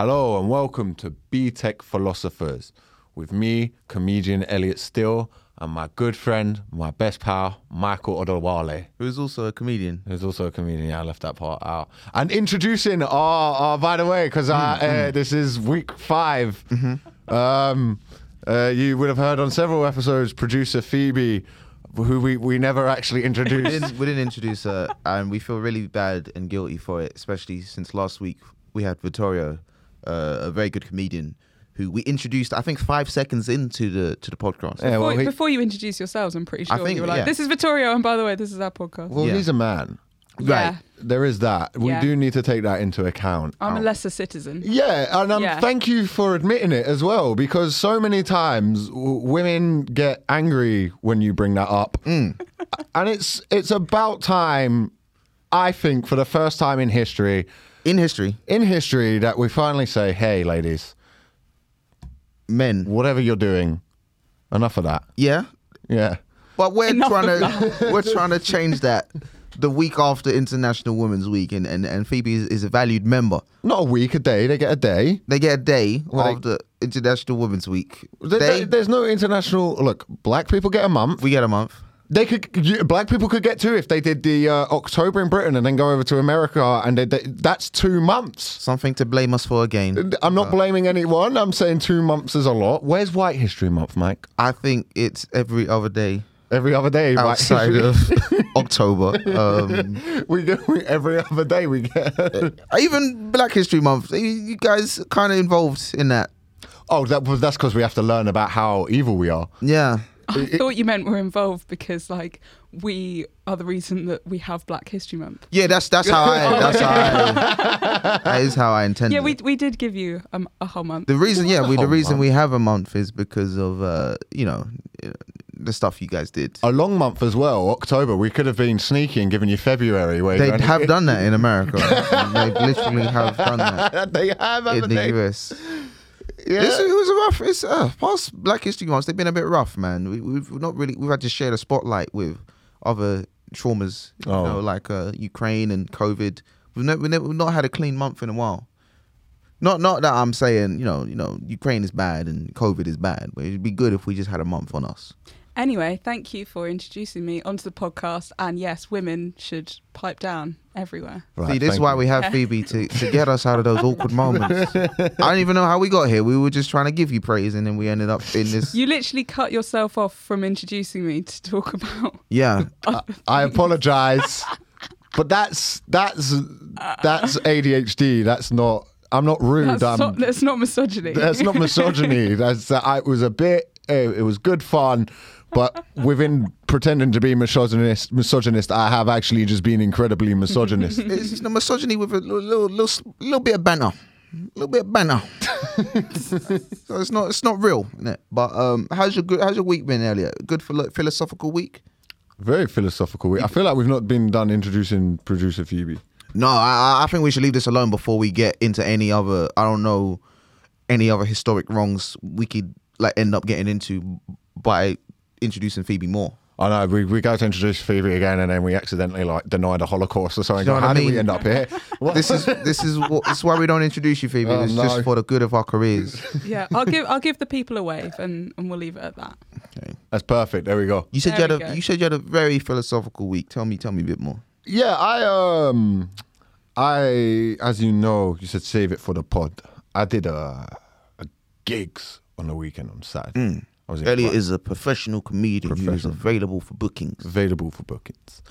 Hello and welcome to BTEC Philosophers with me, comedian Elliot Steel, and my good friend, my best pal, Michael Odewale, who's also a comedian. who's also a comedian. Yeah, I left that part out. And introducing, oh, oh by the way, because Mm, uh, this is week 5 Mm-hmm. Um, uh, you would have heard on several episodes, producer Phoebe, who we, we never actually We introduced. didn't, we didn't introduce her, and we feel really bad and guilty for it, especially since last week we had Vittorio, uh, a very good comedian, who we introduced. I think five seconds into the to the podcast. Yeah, well, Before, he- before you introduce yourselves, I'm pretty I sure think- you were like, yeah. "This is Vittorio," and by the way, this is our podcast. well, Yeah. he's a man. yeah, There is that. We Yeah. do need to take that into account. I'm a Um, lesser citizen. Yeah, and um, Yeah. thank you for admitting it as well, because so many times w- women get angry when you bring that up, Mm. and it's it's about time. I think for the first time in history, In history, in history, that we finally say, "Hey, ladies, men, whatever you're doing, enough of that." yeah, Yeah, but we're Enough trying to we're trying to change that. The week after International Women's Week, and, and, and Phoebe is, is a valued member. not a week, a day. They get a day. They get a day Well, they- after International Women's Week. There- They, there's no international. Look, black people get a month. we get a month. They could black people could get two if they did the uh, October in Britain and then go over to America and they, they, that's two months. Something to blame us for again. I'm not blaming anyone. I'm saying two months is a lot. Where's White History Month, Mike? I think it's every other day Every other day, outside of October. Um, we get we, every other day we get. even Black History Month, you- you guys kind of involved in that. oh, that was that's because we have to learn about how evil we are. Yeah. I thought you meant we're involved because, like, we are the reason that we have Black History Month. Yeah, that's that's how I that's how I that is how I intended. Yeah, we we did give you um, a whole month. the reason yeah, we, the reason man. we have a month is because of uh, you know, the stuff you guys did. A long month as well, October. We could have been sneaky and given you February. Where They have done that in America. they literally have done that they have, in haven't the they? US. Yeah. It's, it was a rough. It's uh, past Black History Month. They've been a bit rough, man. We, we've not really. We've had to share the spotlight with other traumas, you Oh. know, like uh, Ukraine and COVID. We've never, we've never, we've not had a clean month in a while. Not, not that I'm saying, you know, you know, Ukraine is bad and COVID is bad, but it'd be good if we just had a month on us. Anyway, thank you for introducing me onto the podcast. And yes, women should pipe down everywhere. Right, See, this is why you. we have Phoebe to, to get us out of those awkward moments. I don't even know how we got here. We were just trying to give you praise, and then we ended up in this. You literally cut yourself off from introducing me to talk about. yeah, I apologize, but that's that's that's ADHD. That's not. I'm not rude. That's, I'm, not, that's not misogyny. that's not misogyny. That's uh, I was a bit. It was good fun, but within pretending to be misogynist, misogynist, I have actually just been incredibly misogynist. it's just a misogyny with a little, little, little, little bit of banter, a little bit of banter. so it's not, it's not real, innit? But um, how's your good, how's your week been, Elliot? Good for philosophical week. Very philosophical. Week. I feel like we've not been done introducing producer Phoebe. No, I, I think we should leave this alone before we get into any other. I don't know any other historic wrongs we could like end up getting into by introducing Phoebe more. I know we, we go to introduce Phoebe again, and then we accidentally like deny the Holocaust or something. Do you know How I did we mean? end up here? What? This is this is what, this is why we don't introduce you, Phoebe. Oh, it's no. just for the good of our careers. yeah, I'll give I'll give the people a wave, and, and we'll leave it at that. Okay, That's perfect. There we go. You said There you had a go. you said you had a very philosophical week. Tell me, tell me a bit more. Yeah, I um, I as you know, you said save it for the pod. I did a, a gigs on the weekend on Saturday. I was Elliot is a professional comedian who is available for bookings. available for bookings.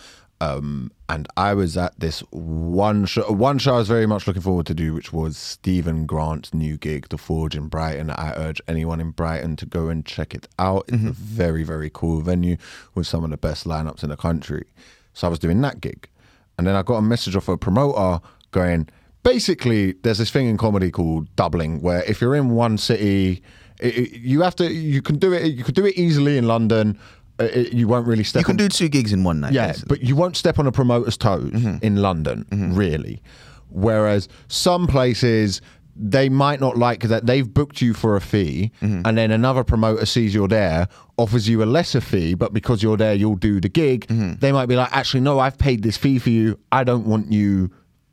Um, and I was at this one show. One show I was very much looking forward to do, which was Stephen Grant's new gig, The Forge in Brighton. I urge anyone in Brighton to go and check it out. It's a very, very cool venue with some of the best lineups in the country. So I was doing that gig, and then I got a message off a promoter going, basically, there's this thing in comedy called doubling, where if you're in one city, it, it- you have to, you can do it, you could do it easily in London. Uh, It, you won't really step You can on do two gigs in one night. yeah, basically. but you won't step on a promoter's toes mm-hmm. in London, mm-hmm. really. Whereas some places they might not like that they've booked you for a fee, mm-hmm. and then another promoter sees you're there, offers you a lesser fee, but because you're there, you'll do the gig. They might be like, actually, no, I've paid this fee for you. I don't want you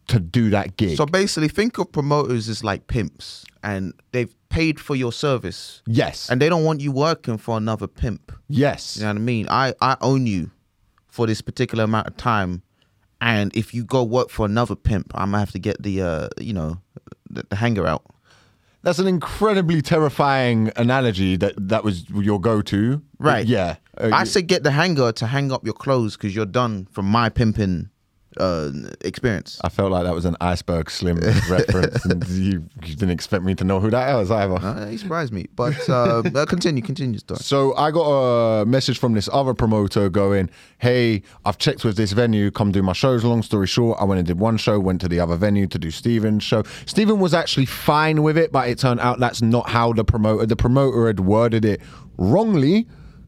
to do that gig. So basically, think of promoters as like pimps, and they've paid for your service, yes, and they don't want you working for another pimp. yes, You know what I mean? I I own you for this particular amount of time, and if you go work for another pimp, I'm gonna have to get the uh you know the, the hanger out. that's an incredibly terrifying analogy. That that was your go-to, Right. Yeah, Uh, I said get the hanger to hang up your clothes because you're done from my pimping uh experience. I felt like that was an iceberg slim reference, and you, you didn't expect me to know who that was either. Uh, he surprised me, but uh, continue, continue, story. So I got a message from this other promoter going, "Hey, I've checked with this venue. Come do my shows." Long story short, I went and did one show. Went to the other venue to do Steven's show. Steven was actually fine with it, but it turned out that's not how the promoter. The promoter had worded it wrongly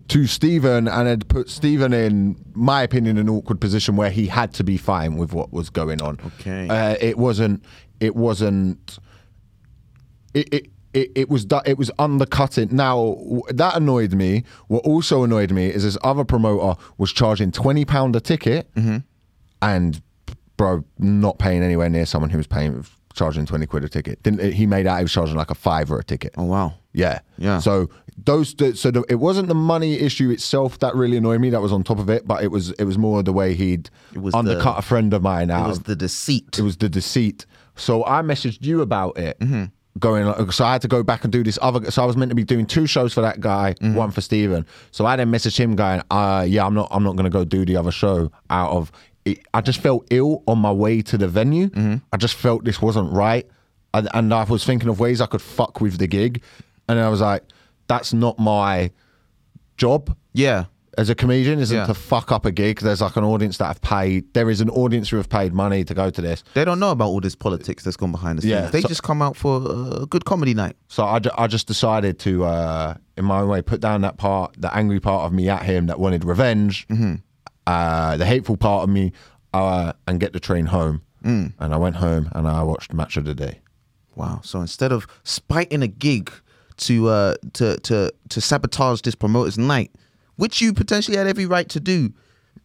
to Stephen and had put Stephen in my opinion an awkward position where he had to be fine with what was going on. Okay. uh, it wasn't. It wasn't it, it it, it was it was undercutting. Now that annoyed me. What also annoyed me is this other promoter was charging twenty pound a ticket, and bro, not paying anywhere near someone who was paying charging twenty quid a ticket. Didn't he made out he was charging like a fiver a ticket? Oh wow. Yeah, Yeah. So those, so the, it wasn't the money issue itself that really annoyed me. That was on top of it, but it was it was more the way he'd undercut the- a friend of mine out. It was the deceit. it was the deceit. So I messaged you about it. Mm-hmm. Going, so I had to go back and do this other. So I was meant to be doing two shows for that guy, mm-hmm. one for Steven. So I then messaged him going, uh, yeah, I'm not, I'm not going to go do the other show out of. It, I just felt ill on my way to the venue. Mm-hmm. I just felt this wasn't right, and, and I was thinking of ways I could fuck with the gig, and I was like, that's not my job yeah. as a comedian isn't Yeah. to fuck up a gig. There's like an audience that have paid. There is an audience who have paid money to go to this. They don't know about all this politics that's gone behind the scenes. Yeah, they so- just come out for a good comedy night. So I, I just decided to, uh, in my own way, put down that part, the angry part of me at him that wanted revenge, uh, the hateful part of me, uh, and get the train home. And I went home and I watched Match of the Day. Wow. So instead of spiting a gig to uh to to to sabotage this promoter's night, which you potentially had every right to do,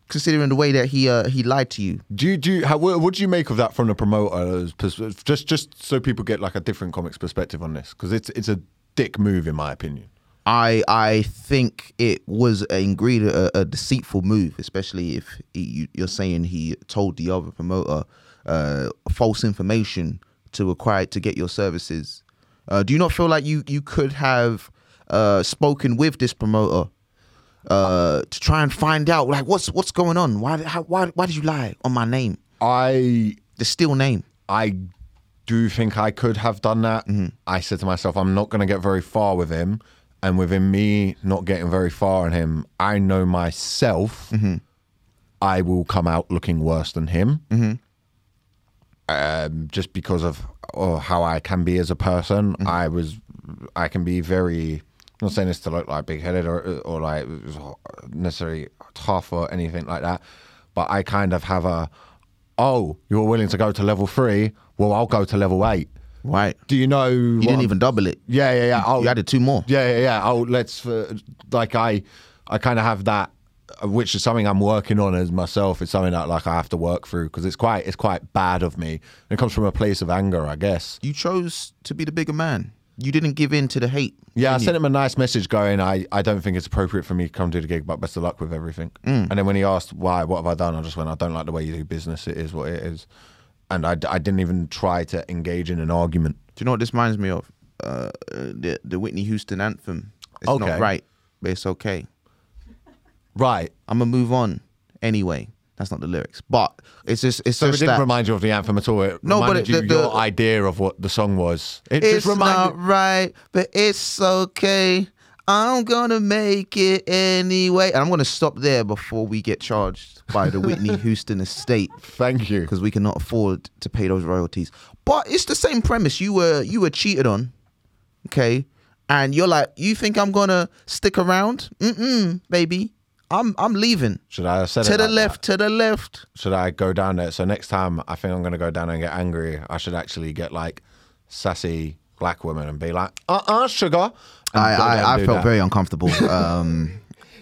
considering the way that he uh he lied to you. Do you, do you, how, what, what do you make of that from the promoter's pers- just just so people get like a different comics perspective on this because it's it's a dick move in my opinion. I I think it was a ingredient a, a deceitful move, especially if he, you- you're saying he told the other promoter uh, false information to acquire to get your services. Uh, do you not feel like you you could have uh, spoken with this promoter uh, to try and find out like what's what's going on? Why how, why why did you lie on my name, I the still name? I do think I could have done that. I said to myself, I'm not going to get very far with him. And within me not getting very far on him, I know myself, I will come out looking worse than him. Um, just because of oh, how I can be as a person. I was, I can be very, I'm not saying this to look like big headed or, or like necessarily tough or anything like that, but I kind of have a, oh, you're willing to go to level three? Well, I'll go to level eight. Right. Do you know? You didn't even double it. Yeah, yeah, yeah. Oh, You added two more. yeah, yeah, yeah. Oh, let's uh, like I, I kind of have that, which is something I'm working on as myself. It's something that like I have to work through because it's quite, it's quite bad of me. It comes from a place of anger, I guess. You chose to be the bigger man. You didn't give in to the hate. Yeah, I you? sent him a nice message going, I, I don't think it's appropriate for me to come do the gig, but best of luck with everything. Mm. And then when he asked why, what have I done? I just went, I don't like the way you do business. It is what it is. And I, I didn't even try to engage in an argument. Do you know what this reminds me of? Uh, the the Whitney Houston anthem. It's Okay. not right, but it's okay. Right. I'm gonna move on anyway. That's not the lyrics, but it's just it's So it didn't that remind you of the anthem at all. It No, but it- you the- the- your idea of what the song was. It it's just reminded. not right, but it's okay. I'm gonna make it anyway, and I'm gonna stop there before we get charged by the Whitney Houston estate Thank you. because we cannot afford to pay those royalties. But it's the same premise. You were you were cheated on, okay, and you're like, you think I'm gonna stick around? Mm-mm, baby, I'm I'm leaving. Should I said To the like that? left, to the left. Should I go down there? So next time, I think I'm going to go down and get angry. I should actually get like sassy black women and be like, "Uh, uh sugar." and I I, I felt that. very uncomfortable. Um,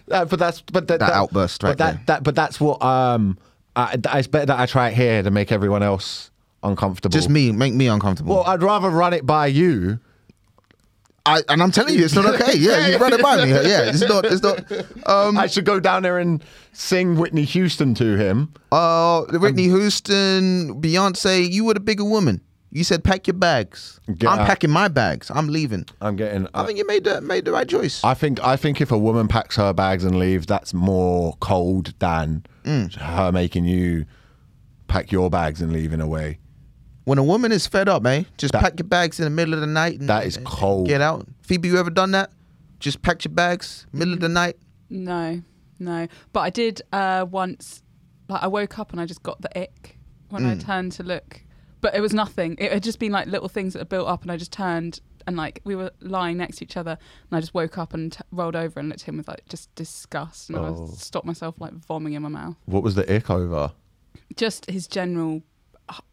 Uh, but that's but that, That outburst but right that, there. that but that's what um. I, it's better that I try it here to make everyone else uncomfortable. Just me, make me uncomfortable. Well, I'd rather run it by you. I, and I'm telling you, it's not okay. Yeah, you run it by me. Yeah, it's not. It's not. Um, I should go down there and sing Whitney Houston to him. uh, Whitney Houston, Beyonce, you were the bigger woman. You said pack your bags. I'm out. packing my bags. I'm leaving. I'm getting. I think you made the made the right choice. I think I think if a woman packs her bags and leaves, that's more cold than Mm. her making you pack your bags and leaving away. When a woman is fed up, man, just That- pack your bags in the middle of the night. And, That is and cold. Get out, Phoebe. You ever done that? Just pack your bags middle of the night. No, no. But I did uh, once. Like I woke up and I just got the ick when I turned to look, but it was nothing. It had just been like little things that had built up, and I just turned and like we were lying next to each other, and I just woke up and t- rolled over and looked at him with like just disgust, and Oh. I stopped myself like vomiting in my mouth. What was the ick over? Just his general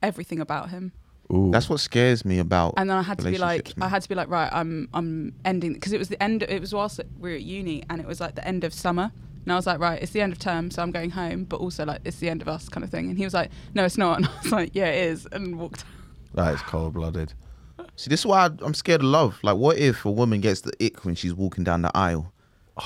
everything about him. Ooh. That's what scares me about. and then I had to be like, man. I had to be like, right, I'm I'm ending because it was the end. It was whilst we were at uni, and it was like the end of summer. And I was like, right, it's the end of term, so I'm going home, but also like it's the end of us, kind of thing. And he was like, no, it's not. And I was like, yeah, it is, and walked. that is cold blooded. See, this is why I- I'm scared of love. Like, what if a woman gets the ick when she's walking down the aisle?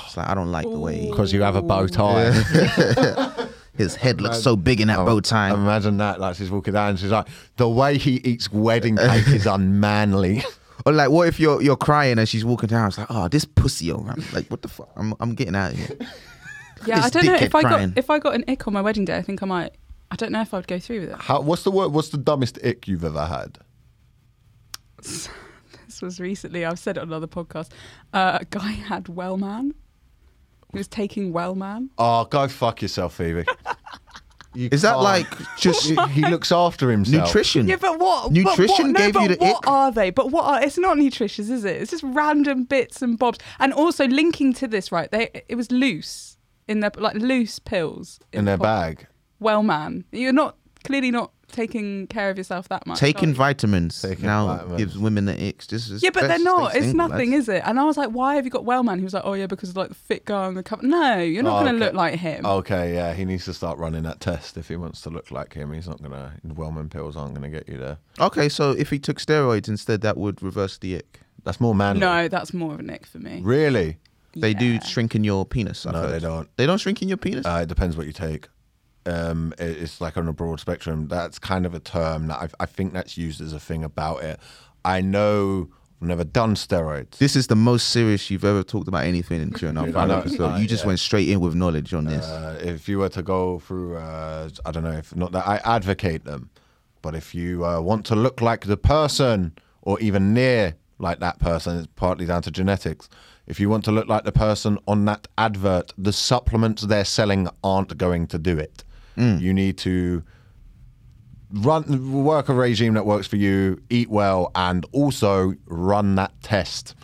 It's like I don't like the way Because you have a bow tie. his head looks so big in that bow tie. Imagine that. Like she's walking down and she's like, the way he eats wedding cake is unmanly. Or like, what if you're you're crying and she's walking down? It's like, oh, this pussy, yo. I'm like, what the fuck? I'm I'm getting out of here. Yeah, I don't know if I crying. got if I got an ick on my wedding day. I think I might. I don't know if I would go through with it. How, what's the word? What's the dumbest ick you've ever had? This was recently. I've said it on another podcast. Uh, a guy had Wellman. He was taking Wellman. Oh, go fuck yourself, Phoebe. You Is that can't. like just he, he looks after himself. nutrition? Yeah, but what? Nutrition but what, gave no, you but the what ick? are they? But what are? It's not nutritious, is it? It's just random bits and bobs. And also linking to this, right? They it was loose in their like loose pills in their the pot. bag. Well, man, you're not clearly not taking care of yourself that much. Taking are vitamins Taking now vitamins. gives women the icks. This is Yeah, but they're not. It's single, nothing, lads. is it? And I was like, "Why have you got Wellman?" He was like, "Oh yeah, because of like the fit guy on the cover." No, you're not Oh, going to okay. look like him. Okay, yeah, he needs to start running that test if he wants to look like him. He's not gonna. Wellman pills aren't gonna get you there. Okay, so if he took steroids instead, that would reverse the ick. That's more manly. no, that's more of a nick for me. Really? They do shrink in your penis. I've no, heard. they don't. They don't shrink in your penis. Uh, it depends what you take. Um, it's like on a broad spectrum. That's kind of a term that I, I think that's used as a thing about it. I know I've never done steroids. this is the most serious you've ever talked about anything in during our final episode. you just yeah. went straight in with knowledge on this. Uh, if you were to go through, uh, I don't know if not that I advocate them, but if you uh, want to look like the person or even near like that person, it's partly down to genetics. If you want to look like the person on that advert, the supplements they're selling aren't going to do it. You need to run work a regime that works for you, eat well, and also run that test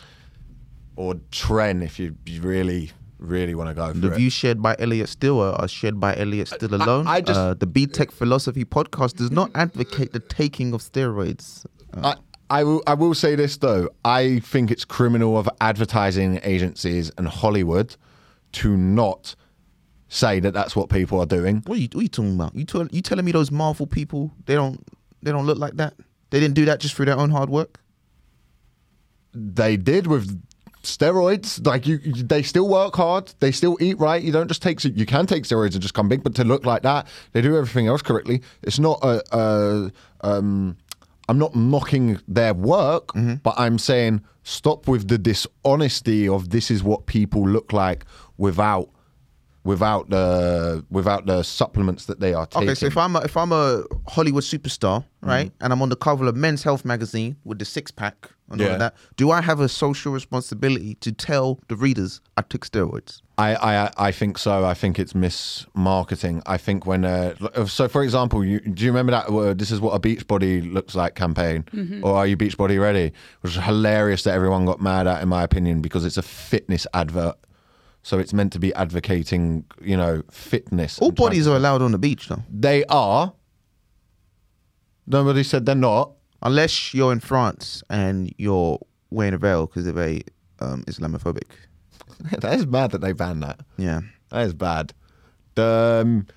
or tren if you, really really want to go for The it. views shared by Elliot Steel are shared by Elliot Steel alone. I just- uh, the BTEC Philosophy podcast does not advocate the taking of steroids. Uh, I, I will I will say this though. I think it's criminal of advertising agencies and Hollywood to not say that that's what people are doing. what, are you, what are you talking about? You tell, you telling me those Marvel people they don't they don't look like that? They didn't do that just through their own hard work. They did with steroids. Like you, they still work hard. They still eat right. You don't just take. You can take steroids and just come big, but to look like that, they do everything else correctly. It's not a. a um, I'm not knocking their work, but I'm saying stop with the dishonesty of this is what people look like without without the without the supplements that they are taking. Okay, so if I'm a, if I'm a Hollywood superstar, Mm-hmm. right, and I'm on the cover of Men's Health magazine with the six pack and all of that, do I have a social responsibility to tell the readers I took steroids? I, I I think so. I think it's mismarketing. I think when uh, so for example, you, do you remember that uh, this is what a beach body looks like campaign, or are you beach body ready? Which was hilarious that everyone got mad at, in my opinion, because it's a fitness advert. So it's meant to be advocating, you know, fitness. All bodies are allowed on the beach, though, They are. Nobody said they're not. unless you're in France and you're wearing a veil because they're very um, Islamophobic. that is bad that they banned that. Yeah. That is bad. Um,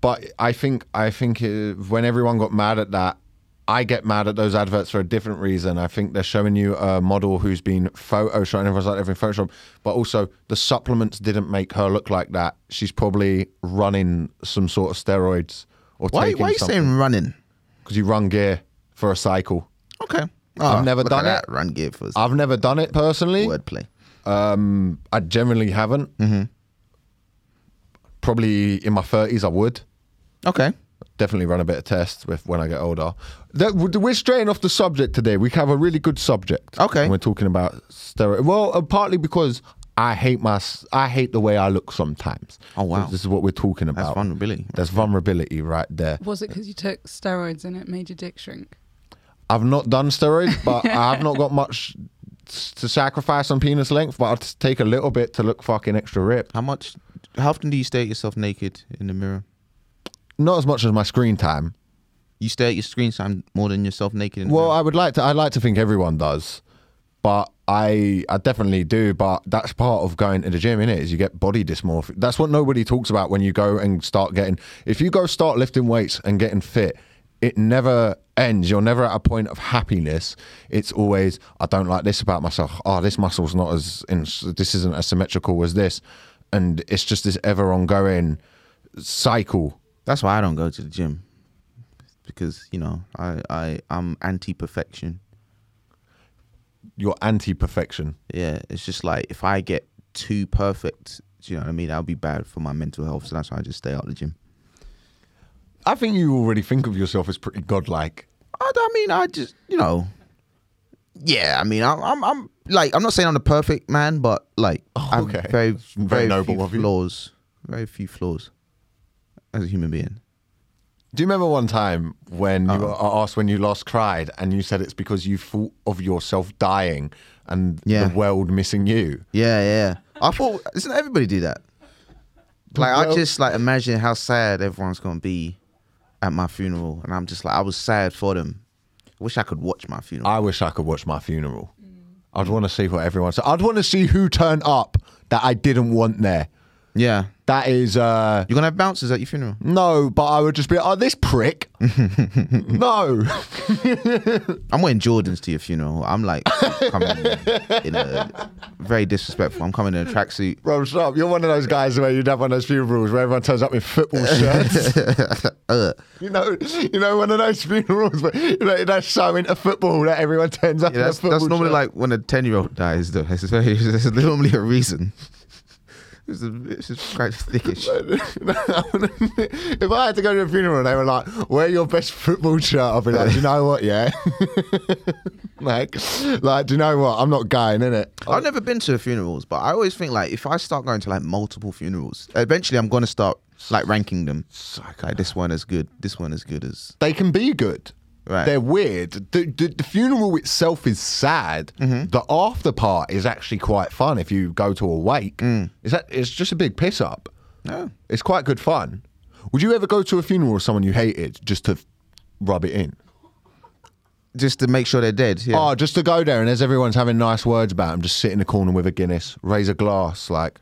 but I think I think uh, when everyone got mad at that, I get mad at those adverts for a different reason. I think they're showing you a model who's been photoshopped, and everyone's like everything Photoshop, but also the supplements didn't make her look like that. She's probably running some sort of steroids or Why, taking why are you something saying running? because you run gear for a cycle. Okay. I've never done it. that. Run gear for I've never done it personally. wordplay. Um, I generally haven't. Mm-hmm. Probably in my thirties, I would. Okay. Definitely run a bit of tests with when I get older. That, we're straying off the subject today. We have a really good subject. Okay. We're talking about steroids. Well, uh, partly because I hate my I hate the way I look sometimes. Oh, wow. This is what we're talking That's about. vulnerability. There's vulnerability right there. Was it because you took steroids and it made your dick shrink? I've not done steroids, but I have not got much to sacrifice on penis length. But I'll t- take a little bit to look fucking extra ripped. How much? How often do you stare at yourself naked in the mirror? Not as much as my screen time. You stare at your screen time more than yourself naked. In the Well, mirror? I would like to. I like to think everyone does, but I I definitely do. But that's part of going to the gym, innit? Is you get body dysmorphia. That's what nobody talks about when you go and start getting. If you go start lifting weights and getting fit, it never ends. You're never at a point of happiness. It's always I don't like this about myself. Oh, this muscle's not as in, this isn't as symmetrical as this, and it's just this ever ongoing cycle. That's why I don't go to the gym because you know I I I'm anti perfection. You're anti-perfection. Yeah, it's just like if I get too perfect, do you know what I mean? That'll be bad for my mental health. So that's why I just stay out of the gym. I think you already think of yourself as pretty godlike. I, I mean, I just you know, yeah. I mean, I'm I'm, I'm like I'm not saying I'm the perfect man, but like oh, I've okay. very very very, noble few of you. flaws, very few flaws as a human being. Do you remember one time when you Uh-oh. were asked when you last cried and you said it's because you thought of yourself dying and Yeah. the world missing you? Yeah, yeah. I thought doesn't everybody do that? Like I Well- just like imagine how sad everyone's gonna be at my funeral, and I'm just like I was sad for them. Wish I could watch my funeral. I wish I could watch my funeral. I'd want to see what everyone said. I'd want to see who turned up that I didn't want there. yeah, That is uh you're gonna have bouncers at your funeral. no, but I would just be oh this prick. no. I'm wearing Jordans to your funeral. I'm like coming in a very disrespectful. I'm coming in a tracksuit. Bro, stop. You're one of those guys where you'd have one of those funerals where everyone turns up in football shirts. Uh, you know, you know, one of those funerals where you know, they're so into football that everyone turns up yeah, in a that's, football that's normally shirt. like when a ten year old dies. Though it's very, there's normally a reason. It's, a, it's just quite thickish. if I had to go to a funeral and they were like, wear your best football shirt, I'd be like, do you know what, yeah? like, like, do you know what? I'm not going, innit? I've never been to a funerals, but I always think like if I start going to like multiple funerals, eventually I'm gonna start like ranking them. Like this one is good, this one is good as They can be good. Right. They're weird. The, the, the funeral itself is sad. Mm-hmm. The after part is actually quite fun if you go to a wake. Mm. Is that it's just a big piss up. no. It's quite good fun. Would you ever go to a funeral of someone you hated just to rub it in? Just to make sure they're dead. Yeah. Oh, just to go there and as everyone's having nice words about him, just sit in the corner with a Guinness, raise a glass, like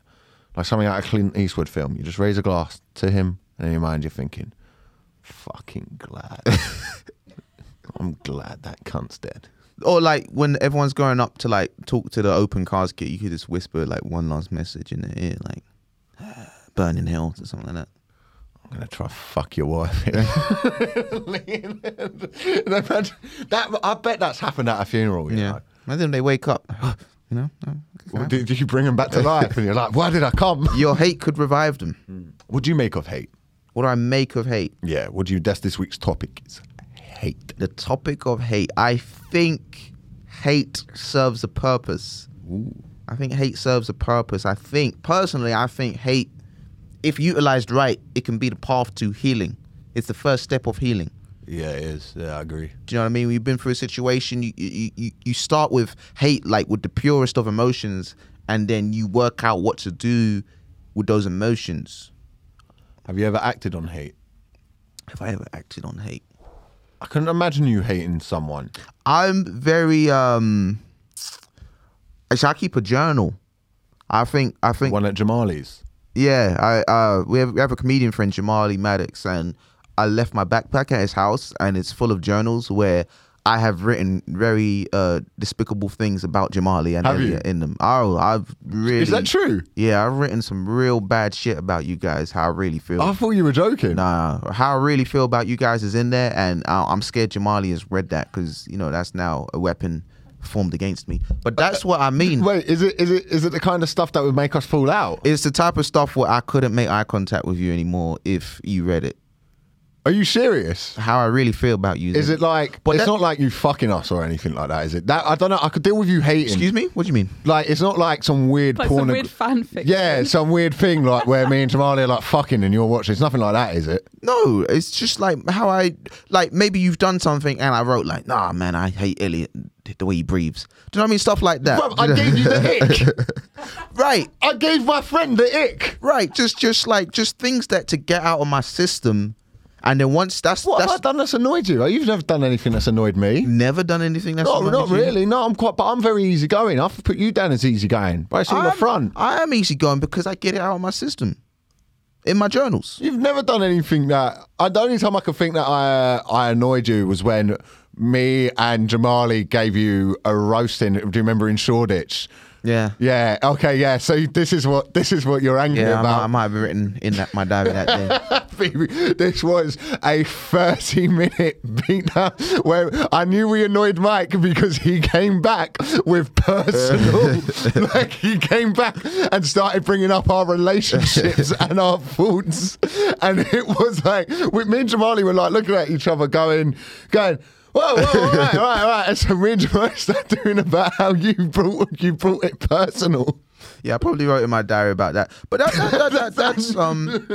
like something out of a Clint Eastwood film. You just raise a glass to him, and in your mind you're thinking, "Fucking glad, I'm glad that cunt's dead." Or like when everyone's going up to like talk to the open casket, you could just whisper like one last message in their ear, like "Burning Hills" or something like that. I'm gonna try fuck your wife. Imagine- that I bet that's happened at a funeral. You Yeah. know? And then they wake up, you know. Oh, well, did, did you bring them back to life? And you're like, why did I come? Your hate could revive them. What do you make of hate? What do I make of hate? Yeah, what do you? That's this week's topic. Is hate. The topic of hate. I think hate serves a purpose. I think hate serves a purpose. I think personally, I think hate, if utilized right, it can be the path to healing. It's the first step of healing. Yeah, it is. Yeah, I agree. Do you know what I mean? We've been through a situation. You you, you you start with hate, like with the purest of emotions, and then you work out what to do with those emotions. Have you ever acted on hate? Have I ever acted on hate? I couldn't imagine you hating someone. I'm very um. Actually, I keep a journal. I think I think One at Jamali's. yeah. I uh we have we have a comedian friend Jamali Maddix, and I left my backpack at his house, and it's full of journals where I have written very uh, despicable things about Jamali and Have you? In them. Oh, I've really Is that true? Yeah, I've written some real bad shit about you guys. How I really feel. I thought you were joking. Nah, how I really feel about you guys is in there, and I- I'm scared Jamali has read that because you know that's now a weapon formed against me. But that's what I mean. Wait, is it is it is it the kind of stuff that would make us fall out? It's the type of stuff where I couldn't make eye contact with you anymore if you read it. Are you serious? How I really feel about you. Is it like? But it's that- not like you fucking us or anything like that, is it? That I don't know. I could deal with you hating. Excuse me? What do you mean? Like it's not like some weird Like porn. some weird fanfic. yeah, some weird thing like where me and Jamali are like fucking and you're watching. It's nothing like that, is it? No, it's just like how I like. Maybe you've done something, and I wrote like, "Nah, man, I hate Elliot the way he breathes." Do you know what I mean? Stuff like that. Bruv, I gave you the ick. right, I gave my friend the ick. right. Just, just like, just things that to get out of my system, and then once that's What that's have I done that's annoyed you? You've never done anything that's annoyed me. never done anything that's No, annoyed not you. really. No, I'm quite, but I'm very easygoing. I've put you down as easygoing, but it's all the front. I am easygoing because I get it out of my system, in my journals. You've never done anything that. I, the only time I could think that I uh, I annoyed you was when me and Jamali gave you a roasting. Do you remember in Shoreditch? Yeah. Yeah. Okay. Yeah. So this is what this is what you're angry Yeah, I might, I might have written in that my diary that day. This was a 30 minute beatdown where I knew we annoyed Mike because he came back with personal. like he came back and started bringing up our relationships and our faults. And it was like, with me and Jamali were like looking at each other going, going, Whoa, whoa, all right, all right, all right. So me and Jamali started doing about how you brought you brought it personal. Yeah, I probably wrote in my diary about that. But that, that, that, that that's um.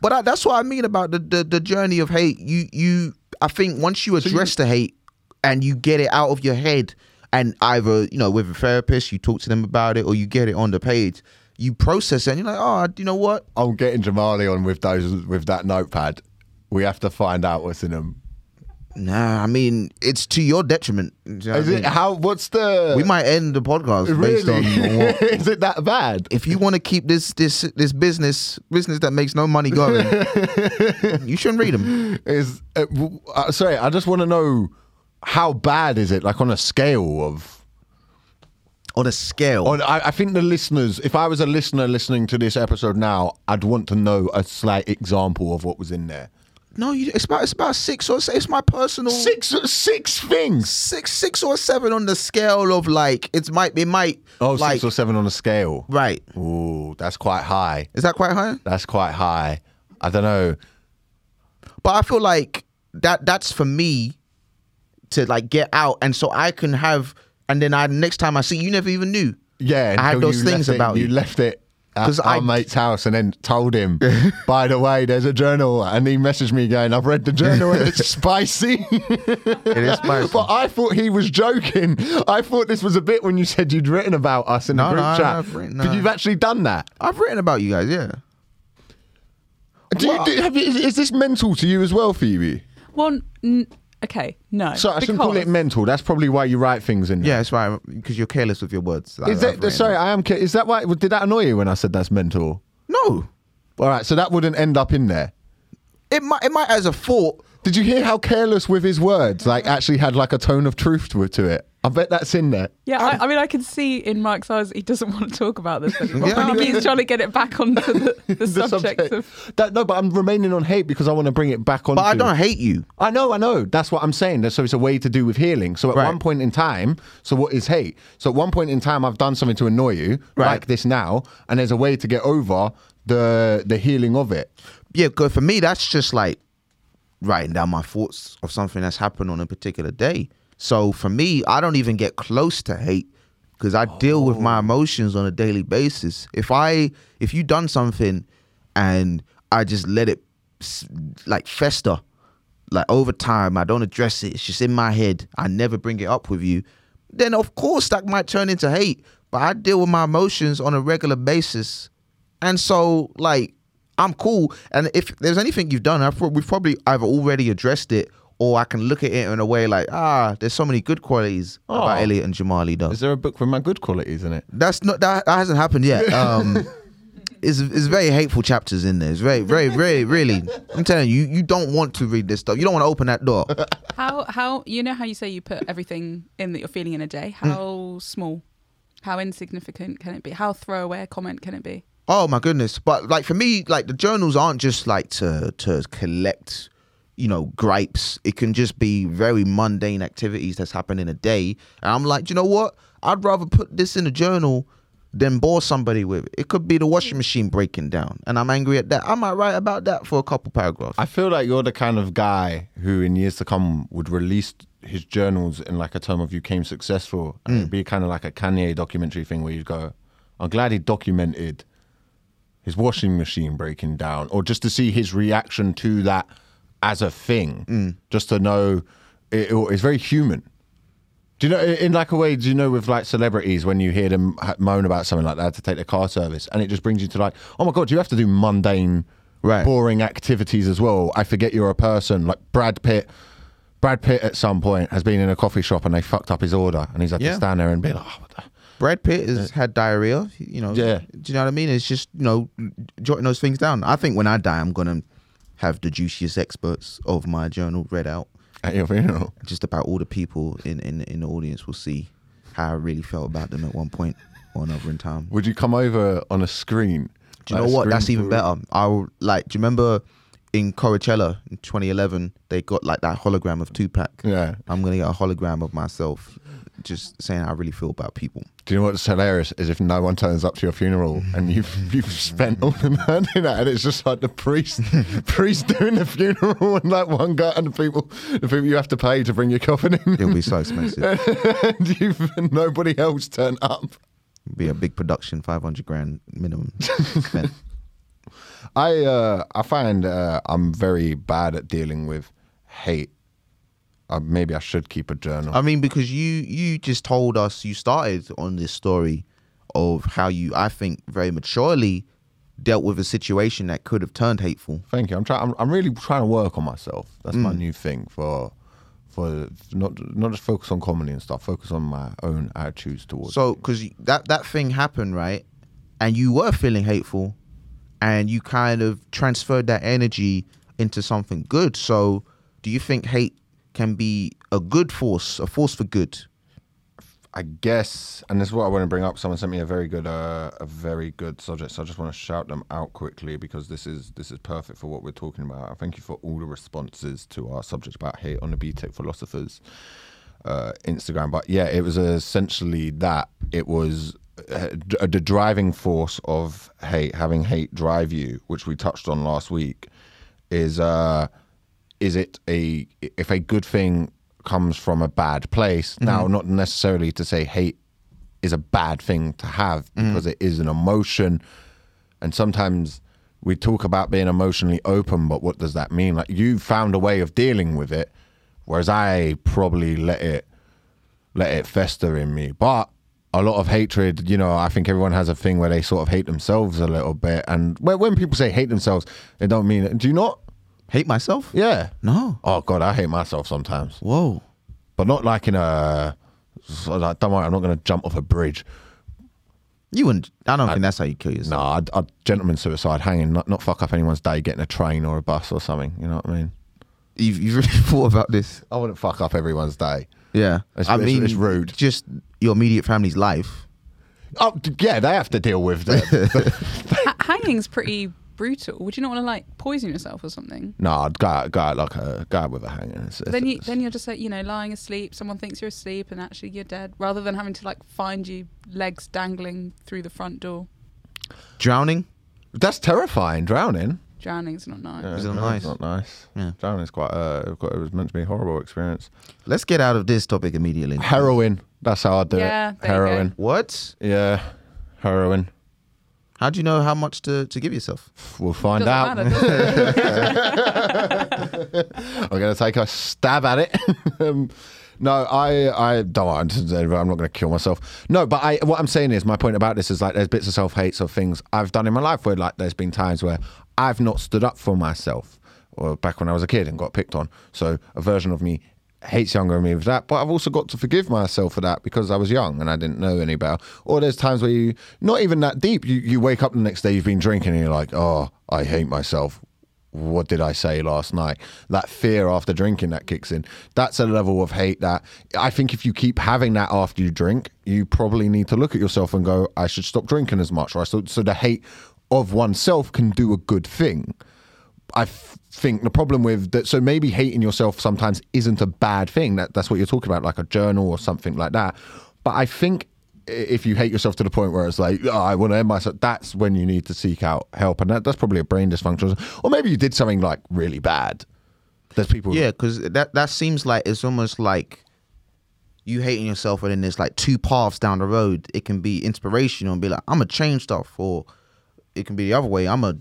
But that, that's what I mean about the, the the journey of hate. You you, I think once you address the hate and you get it out of your head, and either you know with a therapist, you talk to them about it, or you get it on the page, you process it, and you're like, oh, you know what? I'm getting Jamali on with those with that notepad. We have to find out what's in them. Nah, I mean it's to your detriment. Do you know what Is I it mean? how? What's the? we might end the podcast based on what Is it that bad? if you want to keep this this this business business that makes no money going, you shouldn't read them. Is uh, w- uh, sorry, I just want to know how bad is it? Like on a scale of. On a scale, On, I, I think the listeners, if I was a listener listening to this episode now, I'd want to know a slight example of what was in there. No, you, it's about it's about six or it's my personal Six, six things. six six or seven on the scale of like it's might it might Oh, like six or seven on the scale. right. Ooh, that's quite high. Is that quite high? That's quite high. I don't know. But I feel like that that's for me to like get out, and so I can have, and then I next time I see you, never even knew. Yeah, I had those things left it- about you. you. left it at 'Cause our I- mate's house and then told him, by the way, there's a journal. And he messaged me going, I've read the journal and it's spicy. It is spicy. but I thought he was joking. I thought this was a bit when you said you'd written about us in No, the group no, chat. I've written, But uh, you've actually done that. I've written about you guys, yeah. Do you, do, have you, is, is this mental to you as well, Phoebe? Well, n- okay, no. So I shouldn't call it mental. That's probably why you write things in there. Yeah, that's right because you're careless with your words. Is I've that, sorry. I am. ki- Is that why? Did that annoy you when I said that's mental? No, All right, so that wouldn't end up in there. it might. It might as a thought. Did you hear how careless with his words? Like, actually had like a tone of truth to, to it. I bet that's in there. Yeah, I, I mean, I can see in Mike's eyes he doesn't want to talk about this anymore. Yeah, I and mean- he's trying to get it back onto the, the, subject, of. That, no, but I'm remaining on hate because I want to bring it back on. But I don't hate you. I know, I know. That's what I'm saying. So it's a way to do with healing. So at Right. one point in time, so what is hate? So at one point in time, I've done something to annoy you, Right. like this now, and there's a way to get over the the healing of it. Yeah, good for me. That's just like writing down my thoughts of something that's happened on a particular day. So for me, I don't even get close to hate because I deal with my oh. emotions on a daily basis. If I if you done something and I just let it like fester, like over time, I don't address it. It's just in my head. I never bring it up with you. Then of course that might turn into hate. But I deal with my emotions on a regular basis, and so like I'm cool. And if there's anything you've done, I've, we've probably either already addressed it, or I can look at it in a way like, ah, there's so many good qualities Oh. about Elliot and Jamali. Though Is there a book with my good qualities in it? that's not that, that hasn't happened yet. Um, it's, it's very hateful chapters in there. It's very, very, very, really. I'm telling you, you don't want to read this stuff. You don't want to open that door. How how you know how you say you put everything in that you're feeling in a day? Mm. How small? How insignificant can it be? How throwaway a comment can it be? Oh my goodness! But like for me, like the journals aren't just like to to collect, you know, gripes. It can just be very mundane activities that's happened in a day. And I'm like, you know what? I'd rather put this in a journal than bore somebody with it. It could be the washing machine breaking down, and I'm angry at that. I might write about that for a couple paragraphs. I feel like you're the kind of guy who, in years to come, would release his journals in like a term of you came successful, and hmm. it'd be kind of like a Kanye documentary thing where you'd go, "I'm glad he documented his washing machine breaking down," or just to see his reaction to that as a thing, mm. just to know it, it's very human. Do you know, in like a way, do you know with like celebrities when you hear them moan about something like that to take their car service, and it just brings you to like, oh my god, you have to do mundane, Right. boring activities as well. I forget you're a person. Like Brad Pitt, Brad Pitt at some point has been in a coffee shop and they fucked up his order, and he's had Yeah. to stand there and be like, oh, what the? Brad Pitt has had diarrhea. You know. Yeah. Do you know what I mean? It's just you know jotting those things down. I think when I die, I'm gonna have the juiciest experts of my journal read out. at your funeral. Just about all the people in in in the audience will see how I really felt about them at one point or another in time. Would you come over on a screen? Do you Like know what? That's even better. I'll like. Do you remember in Coachella in 2011 they got like that hologram of Tupac? Yeah. I'm gonna get a hologram of myself, just saying how I really feel about people. Do you know what's hilarious is if no one turns up to your funeral and you've you've spent all the money that and it's just like the priest priest doing the funeral and like one guy and the people the people you have to pay to bring your coffin in It'll be so expensive. and you've nobody else turn up. be a big production, 500 grand minimum. I uh I find uh, I'm very bad at dealing with hate. Uh, maybe I should keep a journal. I mean, because you you just told us you started on this story of how you, I think, very maturely dealt with a situation that could have turned hateful. Thank you. I'm trying. I'm, I'm really trying to work on myself. That's my new thing for for not not just focus on comedy and stuff. Focus on my own attitudes towards. So, because that that thing happened, right? And you were feeling hateful, and you kind of transferred that energy into something good. So, do you think hate can be a good force, a force for good? I guess, and this is what I want to bring up. Someone sent me a very good, uh, a very good subject. So I just want to shout them out quickly because this is this is perfect for what we're talking about. Thank you for all the responses to our subject about hate on the BTEC philosophers uh, Instagram. But yeah, it was essentially that. It was uh, the driving force of hate, having hate drive you, which we touched on last week. Is uh, is it a if a good thing comes from a bad place? Mm-hmm. Now, not necessarily to say hate is a bad thing to have mm-hmm. because it is an emotion, and sometimes we talk about being emotionally open, but what does that mean? Like you found a way of dealing with it, whereas I probably let it let it fester in me. But a lot of hatred, you know, I think everyone has a thing where they sort of hate themselves a little bit. And when, when people say hate themselves, they don't mean it. Do you not? Hate myself? Yeah. No. Oh God, I hate myself sometimes, Whoa. but not like in a. So like, don't worry, I'm not going to jump off a bridge. You wouldn't. I don't think that's how you kill yourself. No, I'd, I'd gentleman suicide, hanging, not not fuck up anyone's day, getting a train or a bus or something. You know what I mean? You've, you've really thought about this. I wouldn't fuck up everyone's day. Yeah. It's- I it's- mean, it's rude. Just your immediate family's life. Oh d- yeah, they have to deal with that. Ha- hanging's pretty brutal. Would you not want to like poison yourself or something? no, I'd go out, go out like a guy with a hanging. It's, then you it's- then you're just like you know lying asleep. Someone thinks you're asleep and actually you're dead. Rather than having to like find you legs dangling through the front door. Drowning? that's terrifying. Drowning. Drowning's not nice. Yeah, Is it no, nice? It's not nice. Yeah. Drowning's quite. Uh, quite- it was meant to be a horrible experience. Let's get out of this topic immediately. Heroin. That's how I do Yeah, it. there you go. Heroin. What? Yeah. Heroin. How do you know how much to, to give yourself? We'll find Doesn't out. matter. I'm going to take a stab at it. um, no, I, I don't want to. I'm not going to kill myself. No, but I, what I'm saying is, my point about this is like, there's bits of self hate of things I've done in my life where, like, there's been times where I've not stood up for myself, or back when I was a kid and got picked on. So a version of me hates younger me with that, but I've also got to forgive myself for that because I was young and I didn't know any better. Or there's times where you, not even that deep, you, you wake up the next day, you've been drinking and you're like, oh, I hate myself. What did I say last night? That fear after drinking that kicks in. That's a level of hate that I think if you keep having that after you drink, you probably need to look at yourself and go, I should stop drinking as much. Right? so, so the hate of oneself can do a good thing. I think the problem with that, so maybe hating yourself sometimes isn't a bad thing. That that's what you're talking about, like a journal or something like that. But I think if you hate yourself to the point where it's like, oh, I want to end myself, that's when you need to seek out help, and that, that's probably a brain dysfunction, or maybe you did something like really bad. There's people, Yeah, because that that seems like it's almost like you hating yourself, and then there's like two paths down the road. It can be inspirational and be like, I'm gonna change stuff, or it can be the other way. I'm ch-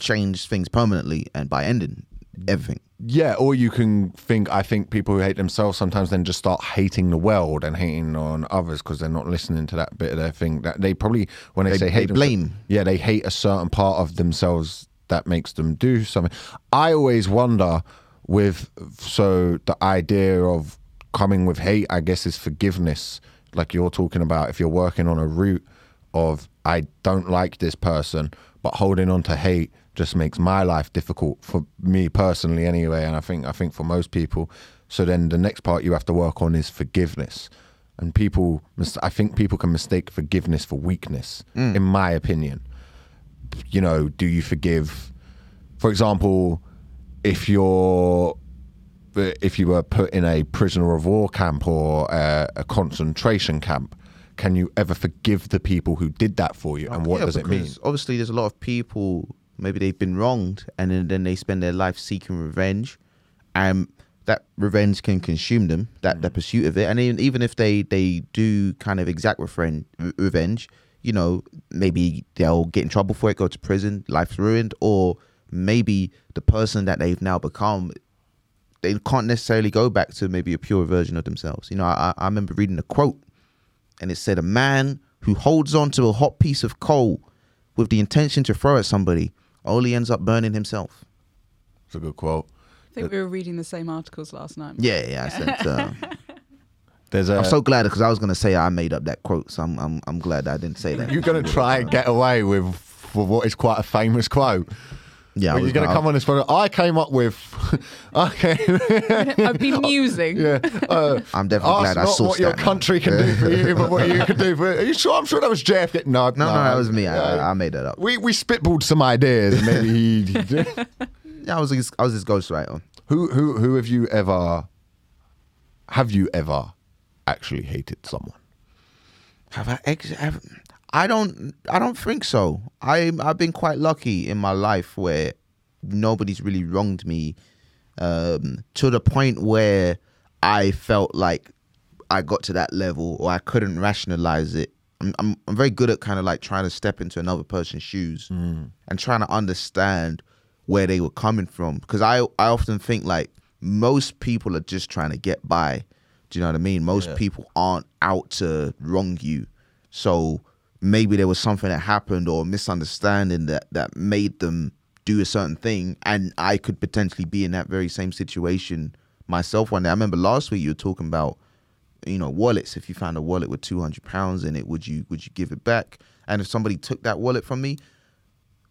change things permanently, and by ending everything. Yeah, or you can think. I think people who hate themselves sometimes then just start hating the world and hating on others because they're not listening to that bit of their thing. That they probably when they, They- say they hate themse- blame. yeah, they hate a certain part of themselves that makes them do something. I always wonder with so the idea of coming with hate, I guess, is forgiveness. Like you're talking about, if you're working on a route of I don't like this person, but holding on to hate just makes my life difficult for me personally anyway and I think I think for most people. So then the next part you have to work on is forgiveness. And people I think people can mistake forgiveness for weakness mm. in my opinion. You know do you forgive? For example if you're if you were put in a prisoner of war camp or a, a concentration camp can you ever forgive the people who did that for you and uh, what Yeah, does it mean? Obviously, there's a lot of people. Maybe they've been wronged, and then, then they spend their life seeking revenge, and that revenge can consume them. That the mm. pursuit of it, and even, even if they they do kind of exact refren- revenge, you know, maybe they'll get in trouble for it, go to prison, life's ruined, or maybe the person that they've now become they can't necessarily go back to maybe a pure version of themselves. You know, I, I remember reading a quote, and it said, "A man who holds on to a hot piece of coal with the intention to throw at somebody only ends up burning himself." it's a good quote I think we were reading the same articles last night. Yeah, yeah. I said, uh, there's a I'm so glad because I was gonna say I made up that quote, so I'm I'm, I'm glad I didn't say that. you're going to try and get away with, with what is quite a famous quote yeah, I you're going to come on this product, I came up with. Okay. I've been musing. yeah. Uh, I'm definitely glad I not sourced what your country can do for you, but what you can do for. It. Are you sure? I'm sure that was JFK. No, No, no, that was me. Yeah. I, I made that up. we we spitballed some ideas. and Maybe he. he did. Yeah, I was his, I was his ghostwriter. who who who have you ever? Have you ever actually hated someone? Have I? Ex- have, I don't. I don't think so. I I've been quite lucky in my life where nobody's really wronged me um, to the point where I felt like I got to that level or I couldn't rationalize it. I'm I'm, I'm very good at kind of like trying to step into another person's shoes and trying to understand where they were coming from because I I often think like most people are just trying to get by. Do you know what I mean? Most people aren't out to wrong you. So maybe there was something that happened or misunderstanding that that made them do a certain thing and I could potentially be in that very same situation myself one day. I remember last week you were talking about you know wallets. If you found a wallet with 200 pounds in it would you would you give it back? And if somebody took that wallet from me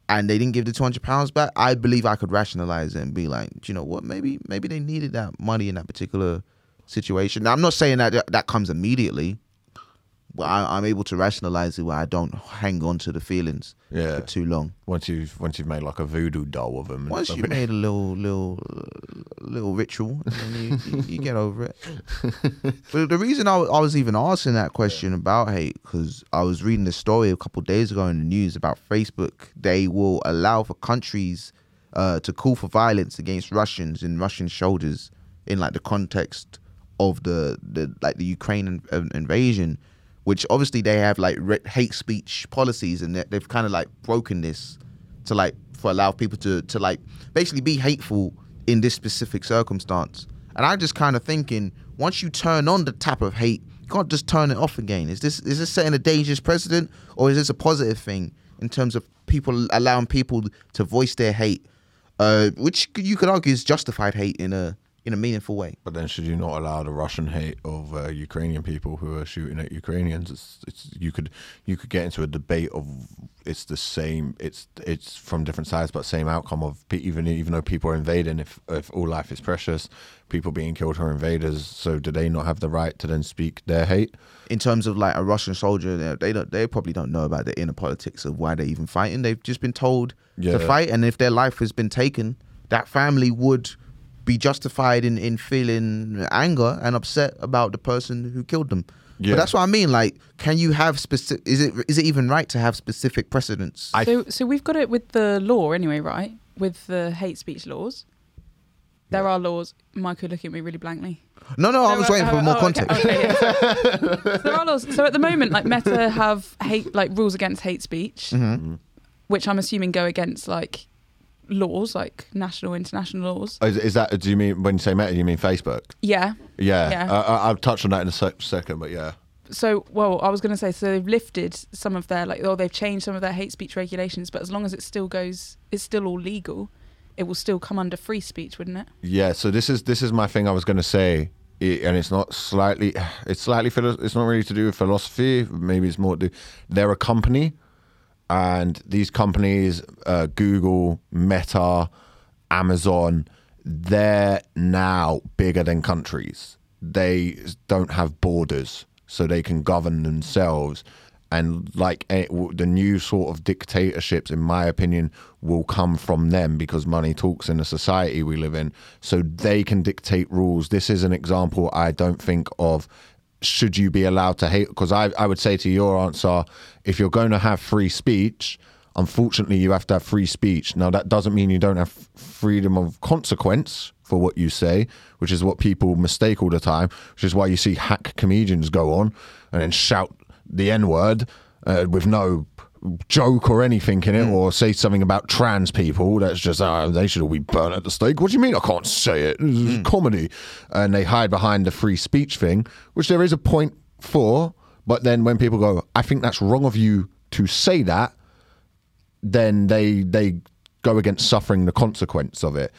and they didn't give the 200 pounds back i believe i could rationalize it and be like "Do you know what? Maybe maybe they needed that money in that particular situation. Now i'm not saying that that comes immediately I, i'm able to rationalize it where i don't hang on to the feelings Yeah. for too long Once you've once you've made like a voodoo doll of them. once stuff. you made a little little little ritual, and you, you, you get over it. but the reason I, I was even asking that question about hate because I was reading the story a couple days ago in the news about Facebook. They will allow for countries uh, to call for violence against Russians in Russian shoulders in like the context of the the like the in- invasion, which obviously they have like re- hate speech policies and they- they've kind of like broken this to like for allow people to to like basically be hateful in this specific circumstance. And I'm just kind of thinking, once you turn on the tap of hate, you can't just turn it off again. Is this is this setting a dangerous precedent, or is this a positive thing in terms of people allowing people to voice their hate, uh, which you could argue is justified hate in a in a meaningful way. But then, should you not allow the Russian hate of uh, Ukrainian people who are shooting at Ukrainians? It's, it's you could you could get into a debate of it's the same. It's it's from different sides, but same outcome of even even though people are invading. If if all life is precious, people being killed are invaders. So do they not have the right to then speak their hate? In terms of like a Russian soldier, they- they don't they probably don't know about the inner politics of why they're even fighting. They've just been told Yeah. to fight, and if their life has been taken, that family would be justified in in feeling anger and upset about the person who killed them. Yeah. But that's what I mean. Like, can you have specific? Is it is it even right to have specific precedents? I- So, so we've got it with the law anyway, right? With the hate speech laws. There are laws. Michael looking at me really blankly. no, no, I was Oh, waiting oh, for more oh, okay, context. okay, yeah. so there are laws. So at the moment, like Meta have hate, like rules against hate speech, Mm-hmm. which I'm assuming go against like laws, like national, international laws. Is, is that? Do you mean when you say Meta? You mean Facebook? Yeah. Yeah, Yeah. Uh, I'll touch on that in a sec- second. But yeah, So, well, I was going to say, so they've lifted some of their like, or they've changed some of their hate speech regulations, but as long as it still goes, it's still all legal. It will still come under free speech, wouldn't it? yeah. So this is this is my thing. I was going to say, it, and it's not slightly. It's slightly. It's not really to do with philosophy. Maybe it's more to. They're a company, and these companies, uh, Google, Meta, Amazon, they're now bigger than countries. They don't have borders, so they can govern themselves. And like eh, the new sort of dictatorships, in my opinion, will come from them because money talks in the society we live in. So they can dictate rules. This is an example I don't think of should you be allowed to hate? Because I, I would say to your answer, if you're going to have free speech, unfortunately, you have to have free speech. Now, that doesn't mean you don't have freedom of consequence for what you say, which is what people mistake all the time, which is why you see hack comedians go on and then shout the N word uh, with no joke or anything in it, or say something about trans people. That's just, uh, they should all be burnt at the stake. What do you mean I can't say it? This is comedy. And they hide behind the free speech thing, which there is a point for. But then when people go, I think that's wrong of you to say that, then they they go against suffering the consequence of it.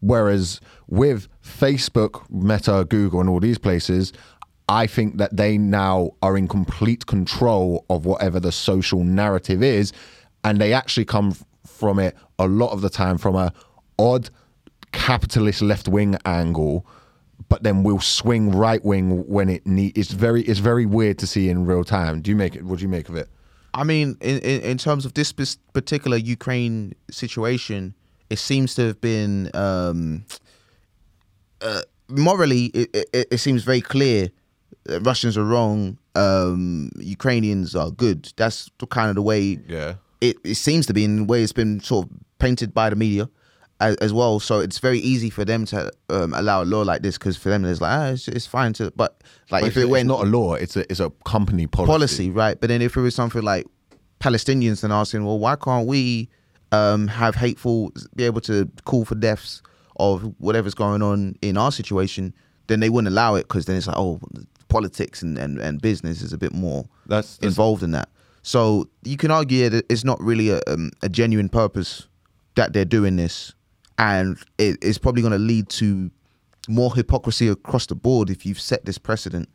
Whereas with Facebook, Meta, Google, and all these places, I think that they now are in complete control of whatever the social narrative is, and they actually come from it a lot of the time from a odd capitalist left wing angle. But then we'll swing right wing when it need. It's very, it's very weird to see in real time. Do you make it? What do you make of it? I mean, in, in, in terms of this particular Ukraine situation, it seems to have been um, uh, morally, it, it, it seems very clear Russians are wrong, um, Ukrainians are good. That's the kind of the way Yeah. it, it seems to be in the way it's been sort of painted by the media as, as well. So it's very easy for them to um, allow a law like this because for them it's like ah, it's, it's fine to. But like But if it went it's not a law, it's a it's a company policy. policy, right? But then if it was something like Palestinians, then asking, well, why can't we um, have hateful, be able to call for deaths of whatever's going on in our situation? Then they wouldn't allow it because then it's like, oh, politics and, and, and business is a bit more That's, that's involved in that. So you can argue that it's not really a, um, a genuine purpose that they're doing this, and it, it's probably going to lead to more hypocrisy across the board if you've set this precedent.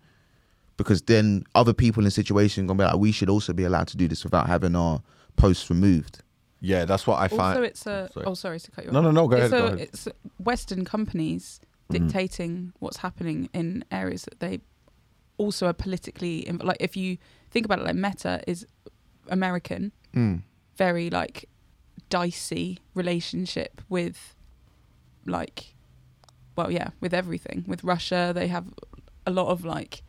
Because then other people in the situation gonna be like, we should also be allowed to do this without having our posts removed. yeah. That's what I find. Also, it's a. Sorry. Oh, sorry to cut you off. No, no, no, go it's ahead, a- go ahead. It's Western companies Mm-hmm. dictating what's happening in areas that they also a politically inv- like. If you think about it, like Meta is American, hmm. very like dicey relationship with like well yeah with everything. With russia they have a lot of like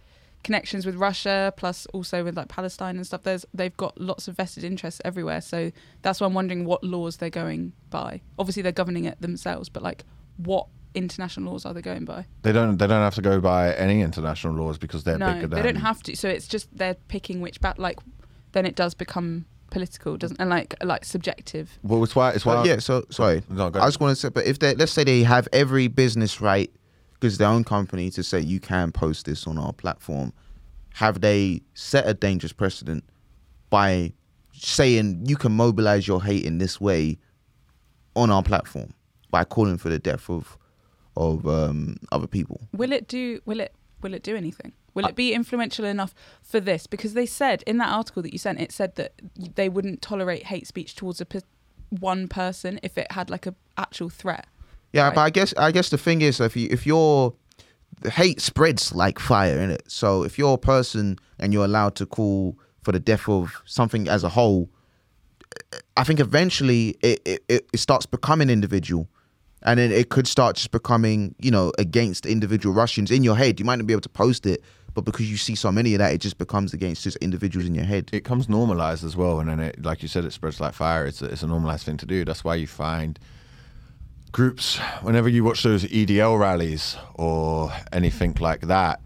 connections with russia plus also with like palestine and stuff. There's they've got lots of vested interests everywhere. So that's why i'm wondering what laws they're going by. Obviously they're governing it themselves but like what international laws are they going by They don't. They don't have to go by any international laws because they're bigger than no bigger they don't have to so it's just they're picking which bat like then it does become political doesn't and like like subjective Well, it's why. It's why. But yeah, so oh, sorry. No, go I just want to say, but if they let's say they have every business right because their own company to say you can post this on our platform, have they set a dangerous precedent by saying you can mobilize your hate in this way on our platform by calling for the death of of um, other people. Will it do? Will it? Will it do anything? Will it be influential enough for this? Because they said in that article that you sent, it said that they wouldn't tolerate hate speech towards a one person if it had like a actual threat. Yeah, Right. but I guess I guess the thing is if you if you're the hate spreads like fire in it. So if you're a person and you're allowed to call for the death of something as a whole, I think eventually it, it it starts becoming individual. And then it could start just becoming, you know, against individual Russians in your head. You might not be able to post it, but because you see so many of that, it just becomes against just individuals in your head. it comes normalized as well, and then it, like you said, it spreads like fire. It's a, it's a normalized thing to do. That's why you find groups whenever you watch those EDL rallies or anything like that.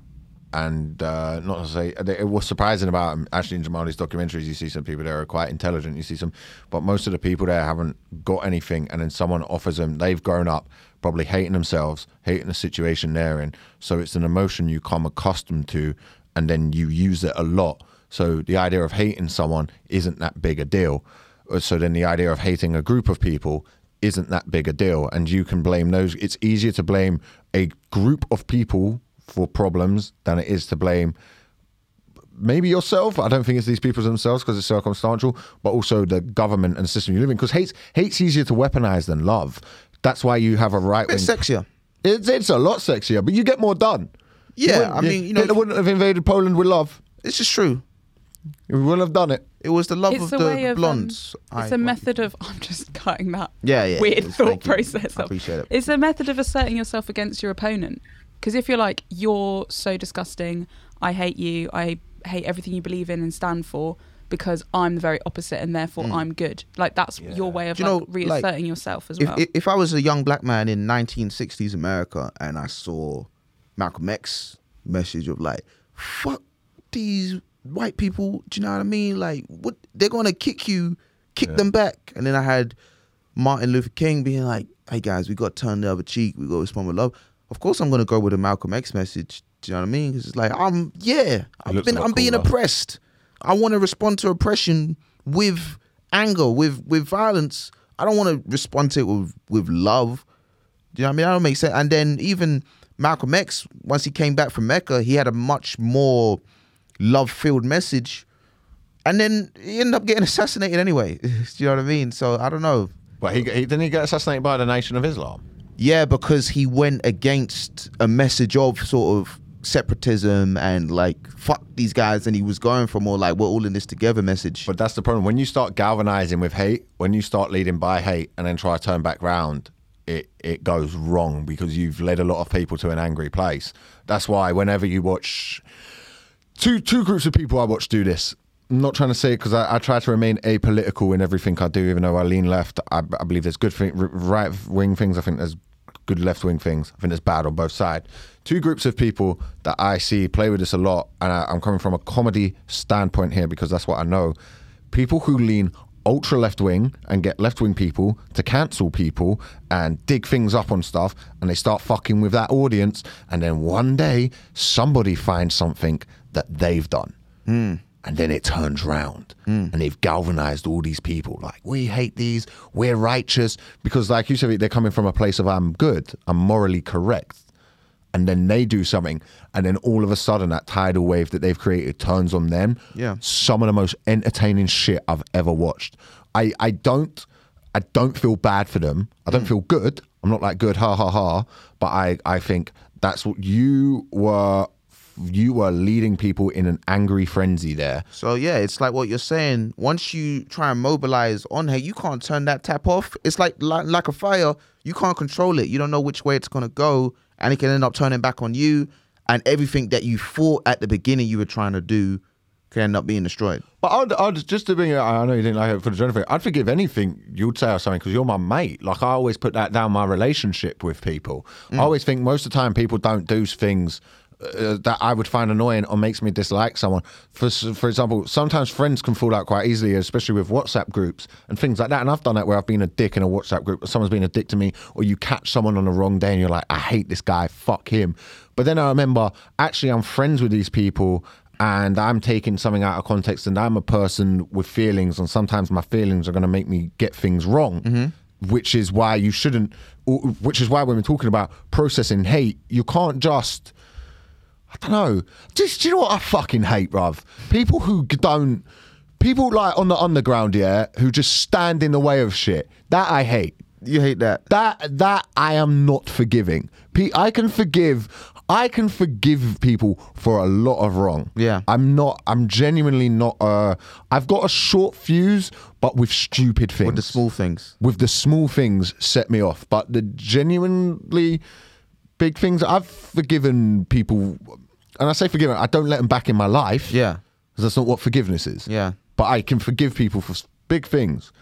And uh, not to say it was surprising about Ashley and Jamali's documentaries. You see some people there are quite intelligent. You see some, but most of the people there haven't got anything. And then someone offers them. They've grown up probably hating themselves, hating the situation they're in. So it's an emotion you come accustomed to, and then you use it a lot. So the idea of hating someone isn't that big a deal. Uh, So then the idea of hating a group of people isn't that big a deal. And you can blame those. It's easier to blame a group of people for problems than it is to blame maybe yourself. I don't think it's these people themselves because it's circumstantial, but also the government and system you live in. Because hate's, hate's easier to weaponize than love. That's why you have a right bit wing. sexier. It's, it's a lot sexier, but you get more done. Yeah, I mean, you know, Hitler wouldn't have invaded Poland with love. it's just true. We wouldn't have done it. It was the love it's of the way of um, blondes. it's I- a method of. I'm just cutting that Yeah, yeah. weird thought process. I appreciate it. It's a method of asserting yourself against your opponent. Because if you're like, you're so disgusting, I hate you, I hate everything you believe in and stand for, because I'm the very opposite and therefore hmm. I'm good. Like that's your way of you like, know, reasserting like, yourself as if, well. if if I was a young black man in 1960s America and I saw Malcolm X message of like, fuck these white people, do you know what I mean? Like, what they're gonna kick you, kick them back. And then I had Martin Luther King being like, hey guys, we got to turn the other cheek, we got to respond with love. Of course, I'm gonna go with a Malcolm X message. Do you know what I mean? 'Cause it's like, I'm yeah, I've been, I'm being oppressed. I want to respond to oppression with anger, with with violence. I don't want to respond to it with with love. Do you know what I mean? That don't make sense. And then even Malcolm X, once he came back from Mecca, he had a much more love filled message. And then he ended up getting assassinated anyway. Do you know what I mean? So I don't know. But he, he didn't he get assassinated by the Nation of Islam. Yeah, because he went against a message of sort of separatism and like fuck these guys, and he was going for more like we're all in this together message. But that's the problem. When you start galvanizing with hate, when you start leading by hate and then try to turn back round, it, it goes wrong because you've led a lot of people to an angry place. That's why whenever you watch two two groups of people I watch do this. I'm not trying to say because I, I try to remain apolitical in everything I do, even though I lean left. I, I believe there's good thing, right wing things. I think there's good left wing things. I think there's bad on both sides. Two groups of people that I see play with this a lot, and I, I'm coming from a comedy standpoint here because that's what I know. People who lean ultra left wing and get left wing people to cancel people and dig things up on stuff, and they start fucking with that audience, and then one day somebody finds something that they've done. Hmm. And then it turns round hmm. and they've galvanized all these people like, we hate these, we're righteous. Because, like you said, they're coming from a place of, I'm good, I'm morally correct. And then they do something, and then all of a sudden, that tidal wave that they've created turns on them. Yeah. Some of the most entertaining shit I've ever watched. I, I don't I don't feel bad for them. I don't hmm. feel good. I'm not like good, ha ha ha. But I, I think that's what you were you were leading people in an angry frenzy there. So yeah, it's like what you're saying. Once you try and mobilize on her, you can't turn that tap off. It's like like, like a fire. You can't control it. You don't know which way it's gonna go, and it can end up turning back on you. And everything that you thought at the beginning you were trying to do can end up being destroyed. But I'd, I'd just to bring it, I know you didn't like it for the Jennifer. I'd forgive anything you'd say or something because you're my mate. Like I always put that down my relationship with people. Mm. I always think most of the time people don't do things uh, that I would find annoying or makes me dislike someone. For for example, sometimes friends can fall out quite easily, especially with WhatsApp groups and things like that. And I've done that where I've been a dick in a WhatsApp group, or someone's been a dick to me, or you catch someone on the wrong day and you're like, I hate this guy, fuck him. But then I remember actually I'm friends with these people and I'm taking something out of context and I'm a person with feelings and sometimes my feelings are going to make me get things wrong. which is why you shouldn't. Which is why when we're talking about processing hate, you can't just. I don't know. Just do you know what I fucking hate, bruv? People who don't. People like on the underground, yeah, who just stand in the way of shit. That I hate. You hate that. That that I am not forgiving. I can forgive. I can forgive people for a lot of wrong. Yeah. I'm not. I'm genuinely not. Uh, I've got a short fuse, but with stupid things. With the small things. With the small things set me off, but the genuinely big things, I've forgiven people, and I say forgiven. I don't let them back in my life. Yeah. because that's not what forgiveness is. Yeah. But I can forgive people for big things.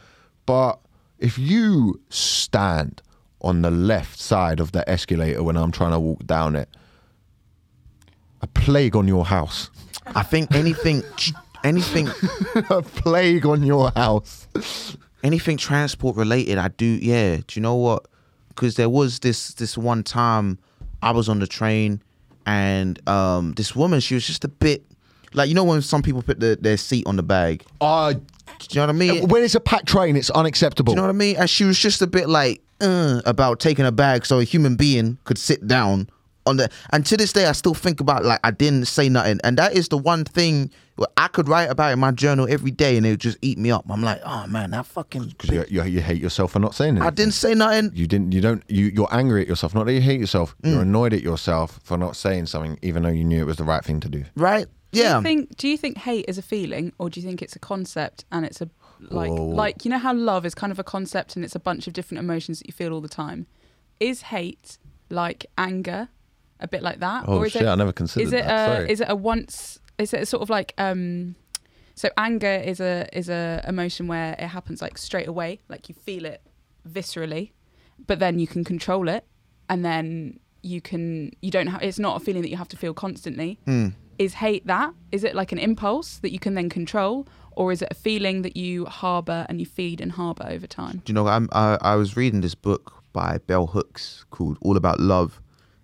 But if you stand on the left side of the escalator when I'm trying to walk down it, a plague on your house. I think anything, anything, a plague on your house. anything transport related. I do. Yeah. Do you know what? Because there was this this one time I was on the train and um this woman she was just a bit like you know when some people put the, their seat on the bag. Uh, Do you know what I mean? when it's a packed train, it's unacceptable. Do you know what I mean? And she was just a bit like uh, about taking a bag so a human being could sit down on the. And to this day, I still think about like I didn't say nothing, and that is the one thing I could write about in my journal every day, and it would just eat me up. I'm like, oh man, that fucking. 'Cause you, you, you hate yourself for not saying it. I didn't say nothing. You didn't. You don't. You, you're angry at yourself. Not that you hate yourself. Mm. You're annoyed at yourself for not saying something, even though you knew it was the right thing to do. Right? Do Yeah. you think do you think hate is a feeling or do you think it's a concept and it's a like Whoa. like you know how love is kind of a concept and it's a bunch of different emotions that you feel all the time? Is hate like anger? A bit like that? Oh or is shit! it I never considered is it that. a, Sorry. is it a once is it a sort of like um so anger is a is a emotion where it happens like straight away like you feel it viscerally but then you can control it and then you can you don't have it's not a feeling that you have to feel constantly Mm. is hate that is it like an impulse that you can then control or is it a feeling that you harbor and you feed and harbor over time Do you know? I'm, I I was reading this book by Bell Hooks called All About Love,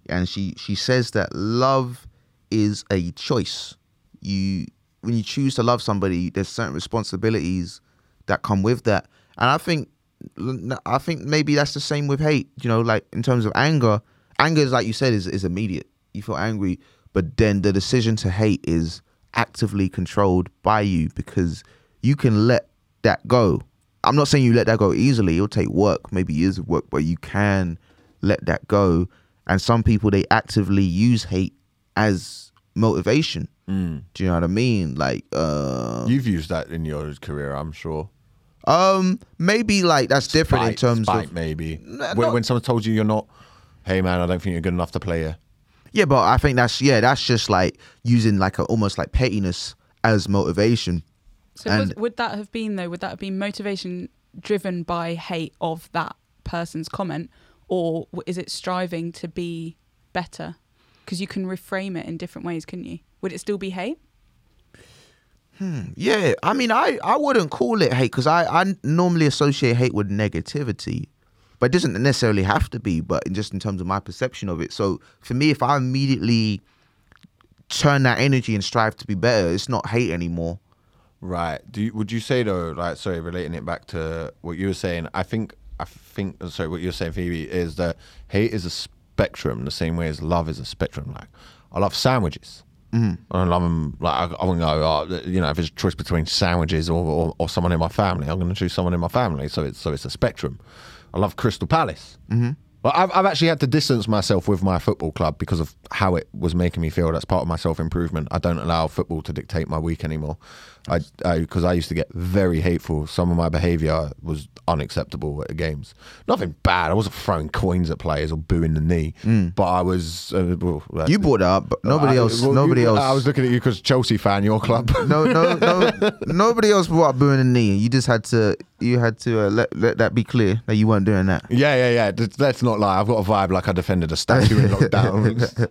and she she says that love is a choice. You when you choose to love somebody, there's certain responsibilities that come with that, and I think I think maybe that's the same with hate. You know, like in terms of anger, anger is like you said is is immediate. You feel angry, but then the decision to hate is actively controlled by you because you can let that go. I'm not saying you let that go easily. It'll take work, maybe years of work, but you can let that go. And some people they actively use hate as motivation. Mm. Do you know what I mean? Like, uh, You've used that in your career, I'm sure. um, maybe like that's different in terms spite, of maybe No, when, when someone told you you're not. Hey man, I don't think you're good enough to play here. yeah, but I think that's yeah, that's just like using like a almost like pettiness as motivation. so was, would that have been though would that have been motivation driven by hate of that person's comment or is it striving to be better because you can reframe it in different ways couldn't you would it still be hate hmm, Yeah, I mean, I, I wouldn't call it hate because I, I normally associate hate with negativity, but it doesn't necessarily have to be. But in just in terms of my perception of it, so for me, if I immediately turn that energy and strive to be better, it's not hate anymore. Right. Do you, would you say though, like, sorry, relating it back to what you were saying? I think, I think, sorry, what you're saying, Phoebe, is that hate is a spectrum, the same way as love is a spectrum. Like, I love sandwiches. Mm. I love them. Like, I, I wouldn't go, oh, you know, if it's a choice between sandwiches or, or, or someone in my family, I'm going to choose someone in my family. So it's so it's a spectrum. I love Crystal Palace. Mm-hmm. But I've, I've actually had to distance myself with my football club because of how it was making me feel. That's part of my self improvement. I don't allow football to dictate my week anymore. I because I, used to get very hateful. Some of my behaviour was unacceptable at the games. Nothing bad. I wasn't throwing coins at players or booing the knee, but I was. Uh, well, You brought that up, but nobody I- else. well, nobody you- else. I was looking at you because Chelsea fan, your club. no, no, no. nobody else brought up booing the knee. You just had to. You had to uh, let let that be clear that you weren't doing that. Yeah, yeah, yeah. Let's not lie. I've got a vibe like I defended a statue in lockdown.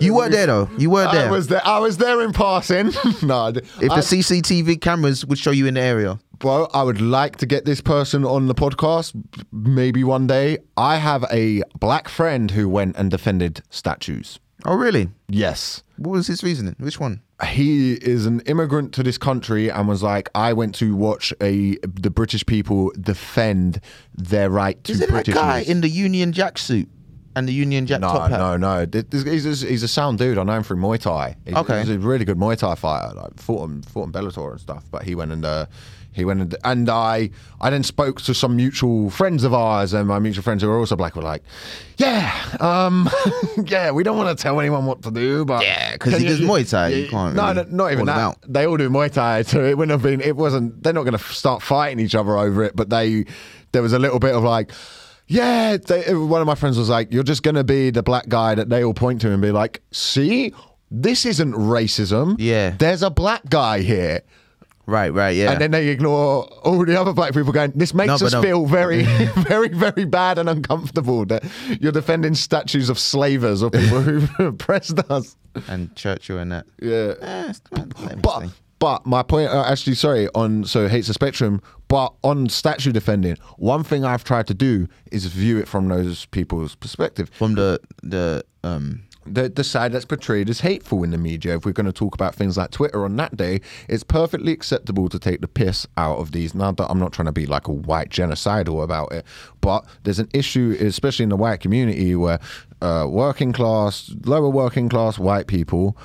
You were there though. You were there. I was there. I was there in passing. no, I, if the I- CCTV cameras would show you in the area. bro, I would like to get this person on the podcast. Maybe one day. I have a black friend who went and defended statues. Oh really? Yes. What was his reasoning? Which one? he is an immigrant to this country and was like, I went to watch a the British people defend their right to Is it that British. guy in the Union Jack suit and the Union Jack no, top hat? no, no. This- He's a, he's a sound dude. I know him through Muay Thai. He's, Okay. he's a really good Muay Thai fighter. Like fought him, fought in Bellator and stuff. But he went and uh, he went and, and I I then spoke to some mutual friends of ours, and my mutual friends who are also black were like, yeah, um, yeah, we don't want to tell anyone what to do, but yeah, because he does Muay Thai, you can't No, really no, not even that. They all do Muay Thai, so it wouldn't have been. It wasn't. They're not going to start fighting each other over it. But they, there was a little bit of like. Yeah, they, one of my friends was like, "You're just gonna be the black guy that they all point to and be like, see, this isn't racism. Yeah. there's a black guy here." Right, right, yeah. And then they ignore all the other black people going, this makes No, us no. feel very, very, very bad and uncomfortable that you're defending statues of slavers or people who oppressed us. and Churchill and that. Yeah. Eh, But thing. But my point, uh, actually, sorry, on so hates the spectrum, but on statue defending, one thing I've tried to do is view it from those people's perspective. from the the um The, the side that's portrayed as hateful in the media. If we're going to talk about things like Twitter on that day, it's perfectly acceptable to take the piss out of these. Now that I'm not trying to be like a white genocidal about it, but there's an issue, especially in the white community, where uh, working class, lower working class white people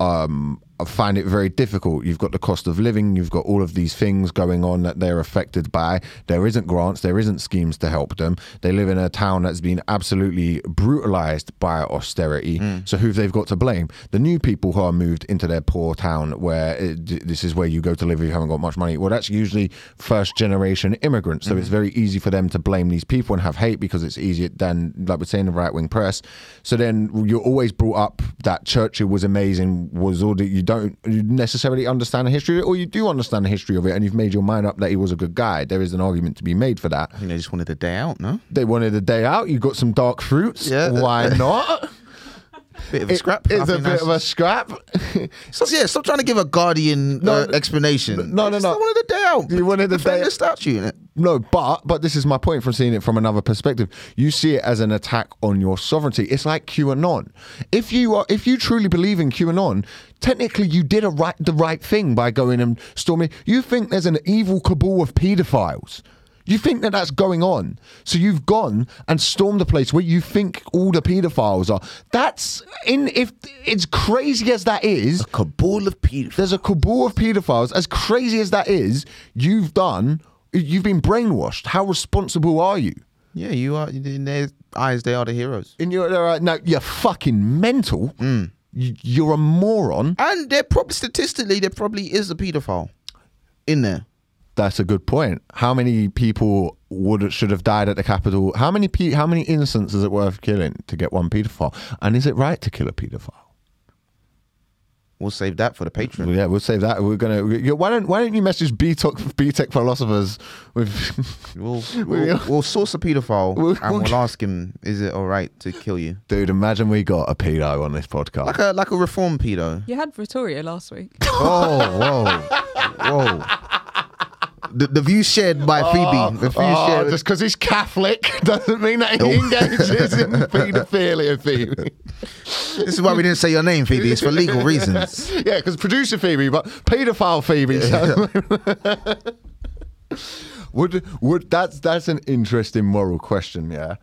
um, find it very difficult. You've got the cost of living, you've got all of these things going on that they're affected by. There isn't grants, there isn't schemes to help them. They live in a town that's been absolutely brutalized by austerity. Hmm. So who have they've got to blame? The new people who are moved into their poor town where eh, it, this is where you go to live if you haven't got much money. Well, that's usually first generation immigrants. So it's hmm. very easy for them to blame these people and have hate because it's easier than, like we're saying, the right wing press. So then you're always brought up that Churchill was amazing, was all that you don't necessarily understand the history, of it, or you do understand the history of it, and you've made your mind up that he was a good guy. There is an argument to be made for that. I think they just wanted a day out, no? They wanted a day out. You got some dark fruits. Yeah. Why not? Bit of a scrap. It's a bit that's- of a scrap. So, yeah, stop trying to give a Guardian No, uh, explanation. no, no, no. I wanted a day out. You wanted a day- the statue in it. No, but but this is my point from seeing it from another perspective. You see it as an attack on your sovereignty. It's like QAnon. If you are if you truly believe in QAnon, technically you did a right the right thing by going and storming. You think there's an evil cabal of pedophiles. You think that that's going on. So you've gone and stormed the place where you think all the pedophiles are. That's in if it's crazy as that is, A Cabal of pedophiles. there's a cabal of pedophiles. As crazy as that is, you've done, you've been brainwashed. How responsible are you? Yeah, you are. In their eyes, they are the heroes. In your uh, no, you're fucking mental. You, you're a moron. And they're probably statistically, there probably is a pedophile in there. That's a good point. How many people would should have died at the Capitol? How many pe- how many innocents is it worth killing to get one pedophile? And is it right to kill a pedophile? We'll save that for the Patreon. Yeah, we'll save that. We're gonna. we- Why don't Why don't you message BTEC BTEC philosophers with? We'll, We'll- we'll, we'll source a pedophile We'll- and we'll- we'll ask him, is it all right to kill you? Dude, imagine we got a pedo on this podcast. Like a like a reform pedo. You had Vittorio last week. Oh, whoa, whoa. The, the view shared by Phoebe. The view Oh, shared. just because he's Catholic doesn't mean that he engages in paedophilia, Phoebe. This is why we didn't say your name, Phoebe. It's for legal reasons. yeah, because producer Phoebe, but paedophile Phoebe. so- would would that's that's an interesting moral question, yeah.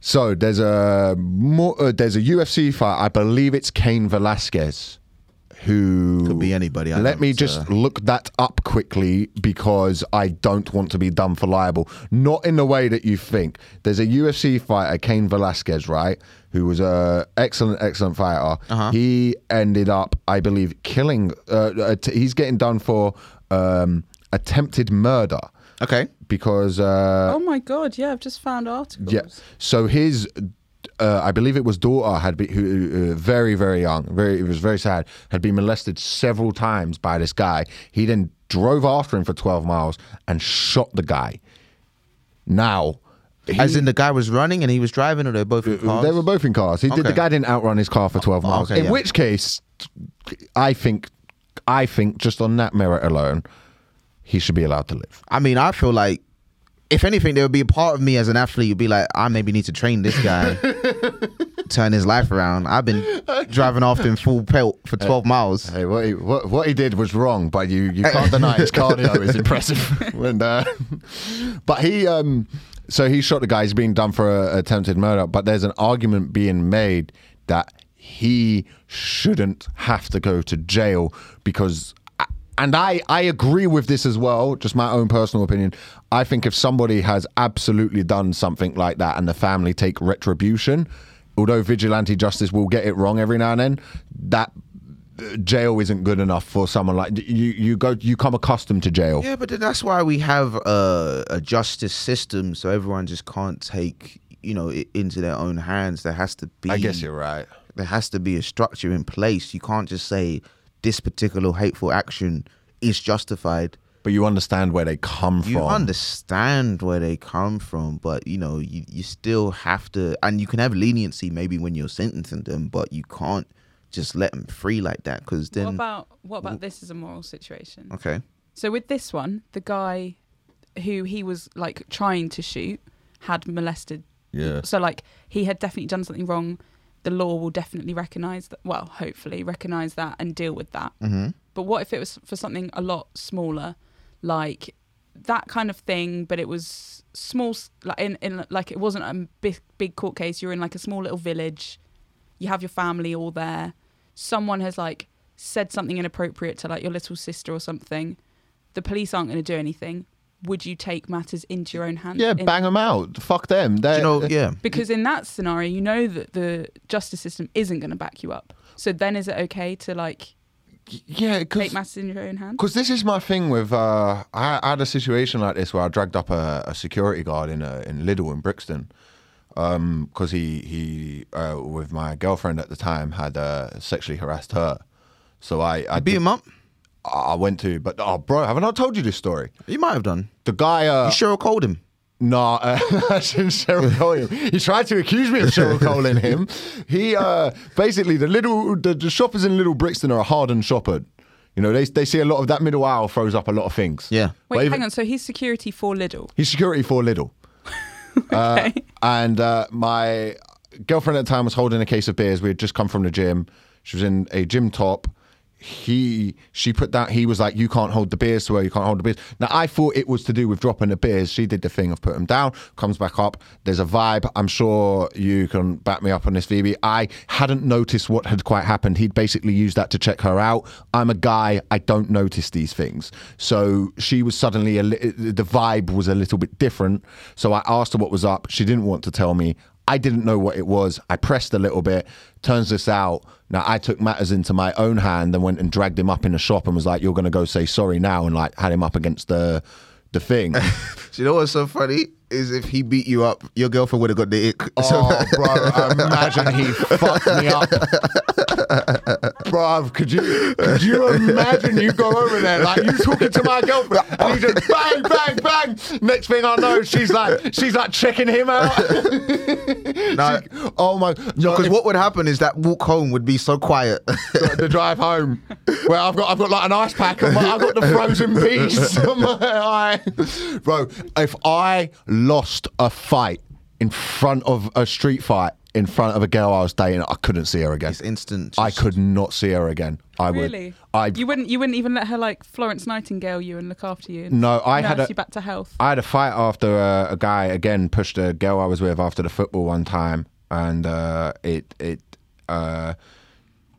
So there's a more, uh, there's a UFC fight. I believe it's Cain Velasquez, who Could be anybody. I Let don't, me just uh, look that up quickly because I don't want to be done for liable. Not in the way that you think. There's a UFC fighter, Cain Velasquez, right? Who was a excellent, excellent fighter. Uh-huh. He ended up, I believe, killing. Uh, uh, he's getting done for um, attempted murder Okay. because. Uh, oh my god! Yeah, I've just found articles. yeah. So his, uh, I believe it was daughter had been who uh, very very young, very it was very sad, had been molested several times by this guy. He then drove after him for twelve miles and shot the guy. Now. he- As in the guy was running and he was driving, or they're both in cars? they were both in cars. He did, the guy didn't outrun his car for 12 Oh, miles. okay, in yeah. which case, I think, I think just on that merit alone, he should be allowed to live. I mean, I feel like if anything, there would be a part of me as an athlete. You'd be like, I maybe need to train this guy turn his life around. I've been driving off in full pelt for 12 miles. Hey, what he, what, what he did was wrong, but you, you can't deny his cardio is impressive. when, uh, but he, um, so he shot the guy. He's being done for a, attempted murder. But there's an argument being made that he shouldn't have to go to jail because. And I, I agree with this as well, just my own personal opinion. I think if somebody has absolutely done something like that and the family take retribution, although vigilante justice will get it wrong every now and then, that uh, jail isn't good enough for someone like you. You go, you come accustomed to jail. Yeah, but that's why we have a, a justice system, so everyone just can't take you know it into their own hands. There has to be. I guess you're right. There has to be a structure in place. You can't just say this particular hateful action is justified. But you understand where they come You from. You understand where they come from, but you know you you still have to, and you can have leniency maybe when you're sentencing them, but you can't just let them free like that because then. what about what about this is a moral situation? okay. So with this one, the guy who he was like trying to shoot had molested. yeah. So like he had definitely done something wrong. The law will definitely recognise that. Well, hopefully recognise that and deal with that. Mm-hmm. But what if it was for something a lot smaller, like that kind of thing? But it was small, like in, in like it wasn't a big big court case. You're in like a small little village. You have your family all there. Someone has like said something inappropriate to like your little sister or something. The police aren't going to do anything. Would you take matters into your own hands? Yeah, in- bang them out. Fuck them. Do They you know, yeah. Because in that scenario, you know that the justice system isn't going to back you up. So then, is it okay to like yeah, take matters in your own hands? Because this is my thing with uh, I, I had a situation like this where I dragged up a, a security guard in a, in Lidl in Brixton, because he he uh, with my girlfriend at the time had uh, sexually harassed her. So I I, Beat did- him up. I went to, but oh bro, haven't I not told you this story? You might have done. The guy, uh, You Cheryl called him. no, uh, I shouldn't Cheryl Cole him. He tried to accuse me of Cheryl Coling him. He uh, basically the little the, the shoppers in Lidl Brixton are a hardened shopper. You know, they they see a lot of that middle aisle throws up a lot of things. Yeah. Wait, But even- hang on. So he's security for Lidl. He's security for Lidl. Uh, Okay. and uh, my girlfriend at the time was holding a case of beers. We had just come from the gym. She was in a gym top. He, she put that. He was like, "You can't hold the beers to her. You can't hold the beers." Now I thought it was to do with dropping the beers. She did the thing of put them down. Comes back up. There's a vibe. I'm sure you can back me up on this, Phoebe. I hadn't noticed what had quite happened. He'd basically used that to check her out. I'm a guy. I don't notice these things. So she was suddenly li- the vibe was a little bit different. So I asked her what was up. She didn't want to tell me. I didn't know what it was. I pressed a little bit. Turns this out. Now I took matters into my own hand and went and dragged him up in the shop and was like, "You're to go say sorry now," and like had him up against the the thing. You know what's so funny? Is if he beat you up, your girlfriend would have got the ick. So- Oh, bro, imagine he fucked me up. bro, could you could you imagine you go over there like you talking to my girlfriend and he just bang, bang, bang. Next thing I know, she's like she's like checking him out. Nah. She- oh my no, Because what would happen is that walk home would be so quiet. the, the drive home where I've got I've got like an ice pack my, I've got the frozen beast on my eye. Bro, if I lost a fight in front of a street fight in front of a girl I was dating, I couldn't see her again. it's instant. I could not see her again. I Really? would. I You wouldn't. You wouldn't even let her like Florence Nightingale you and look after you. No. I nurse had a you back to health. I had a fight after uh, a guy again pushed a girl I was with after the football one time, and uh, it it. Uh,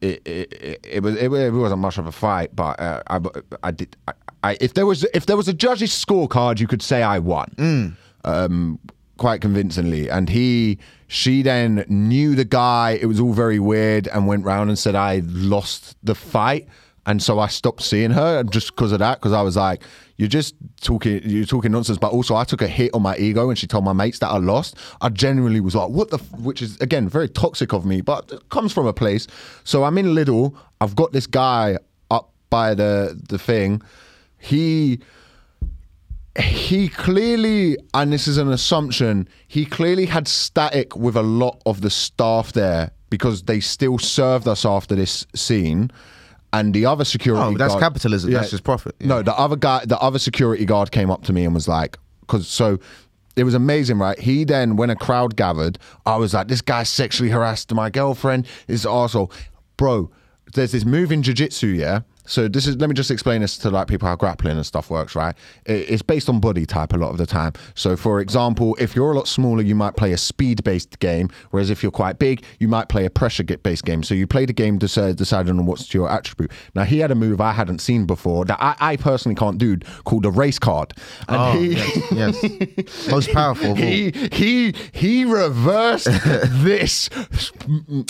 it, it, it, it was it, it wasn't much of a fight, but uh, I, I did I, I if there was if there was a judge's scorecard, you could say I won, um, quite convincingly. And he she then knew the guy. It was all very weird, and went round and said I lost the fight. And so I stopped seeing her just because of that. Because I was like, "You're just talking, you're talking nonsense." But also, I took a hit on my ego, and she told my mates that I lost. I genuinely was like, "What the?" F-? Which is again very toxic of me, but it comes from a place. So I'm in Lidl. I've got this guy up by the the thing. He he clearly, and this is an assumption, he clearly had static with a lot of the staff there because they still served us after this scene. And the other security Oh, that's guard- capitalism. That's just profit. No, the other guy, the other security guard came up to me and was like, because so it was amazing, right? He then, when a crowd gathered, I was like, this guy sexually harassed my girlfriend. Is arsehole. Bro, there's this move in jiu-jitsu, yeah? So this is let me just explain this to like people how grappling and stuff works, right? It's based on body type a lot of the time. So for example, if you're a lot smaller, you might play a speed-based game, whereas if you're quite big, you might play a pressure-based game. So you play the game decide, deciding on what's your attribute. Now he had a move I hadn't seen before that I, I personally can't do called a race card, and Oh, he. yes, yes. Most powerful. He he he reversed this.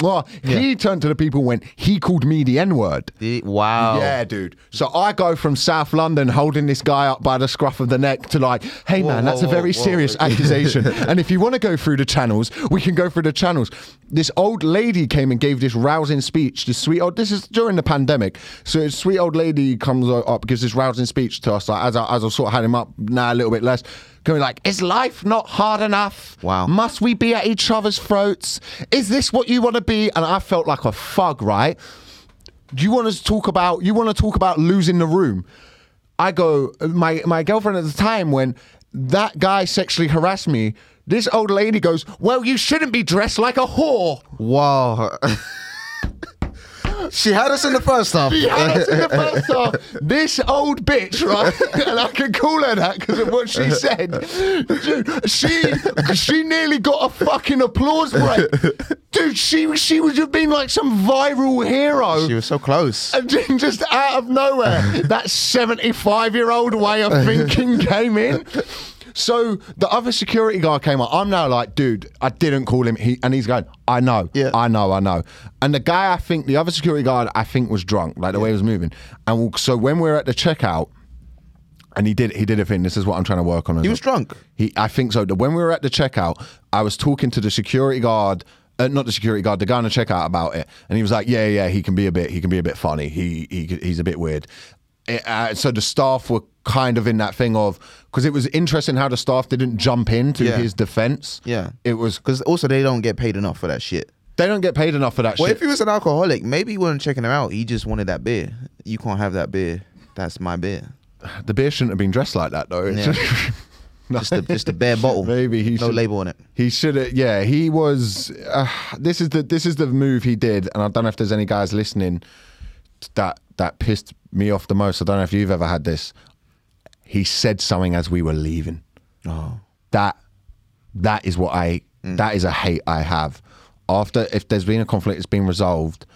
Well, He turned to the people when he called me the N word. Wow. Yeah, dude. So I go from South London holding this guy up by the scruff of the neck to like, hey Whoa, man, that's whoa, a very whoa, whoa. serious accusation. and if you want to go through the channels, we can go through the channels. This old lady came and gave this rousing speech. This sweet old. This is during the pandemic. So this sweet old lady comes up, gives this rousing speech to us. Like as I, as I sort of had him up now a little bit less. Going like, is life not hard enough? Wow. Must we be at each other's throats? Is this what you want to be? And I felt like a thug, right? Do you want to talk about you want to talk about losing the room? I go, my my girlfriend at the time when that guy sexually harassed me, this old lady goes, Well, you shouldn't be dressed like a whore. Wow. she had us in the first half. She had us in the first half. This old bitch, right? And I can call her that because of what she said. Dude, she she nearly got a fucking applause break. Dude, she she would have been like some viral hero. She was so close. And just out of nowhere, that 75 year old way of thinking came in. So the other security guy came up. I'm now like, dude, I didn't call him. He, and he's going, I know, Yeah. I know, I know. And the guy, I think, the other security guard, I think was drunk, like the way he was moving. And so when we're at the checkout, and he did he did a thing. This is what I'm trying to work on. He was drunk. He, I think so. When we were at the checkout, I was talking to the security guard, uh, not the security guard, the guy on the checkout about it, and he was like, "Yeah, yeah, he can be a bit, he can be a bit funny. He, he he's a bit weird." It, uh, so the staff were kind of in that thing of because it was interesting how the staff didn't jump into Yeah. his defense. Yeah. it was Because also they don't get paid enough for that shit. they don't get paid enough for that shit. Well, shit. if he was an alcoholic, maybe he wasn't checking her out. He just wanted that beer. You can't have that beer. That's my beer. the beer shouldn't have been dressed like that though. Yeah. Just a just a bare bottle. Maybe he no should- label on it. He should have. Yeah, he was. Uh, this is the this is the move he did, and I don't know if there's any guys listening that that pissed me off the most. I don't know if you've ever had this. He said something as we were leaving. Oh. That that is what I. Mm. That is a hate I have. After if there's been a conflict, it's been resolved.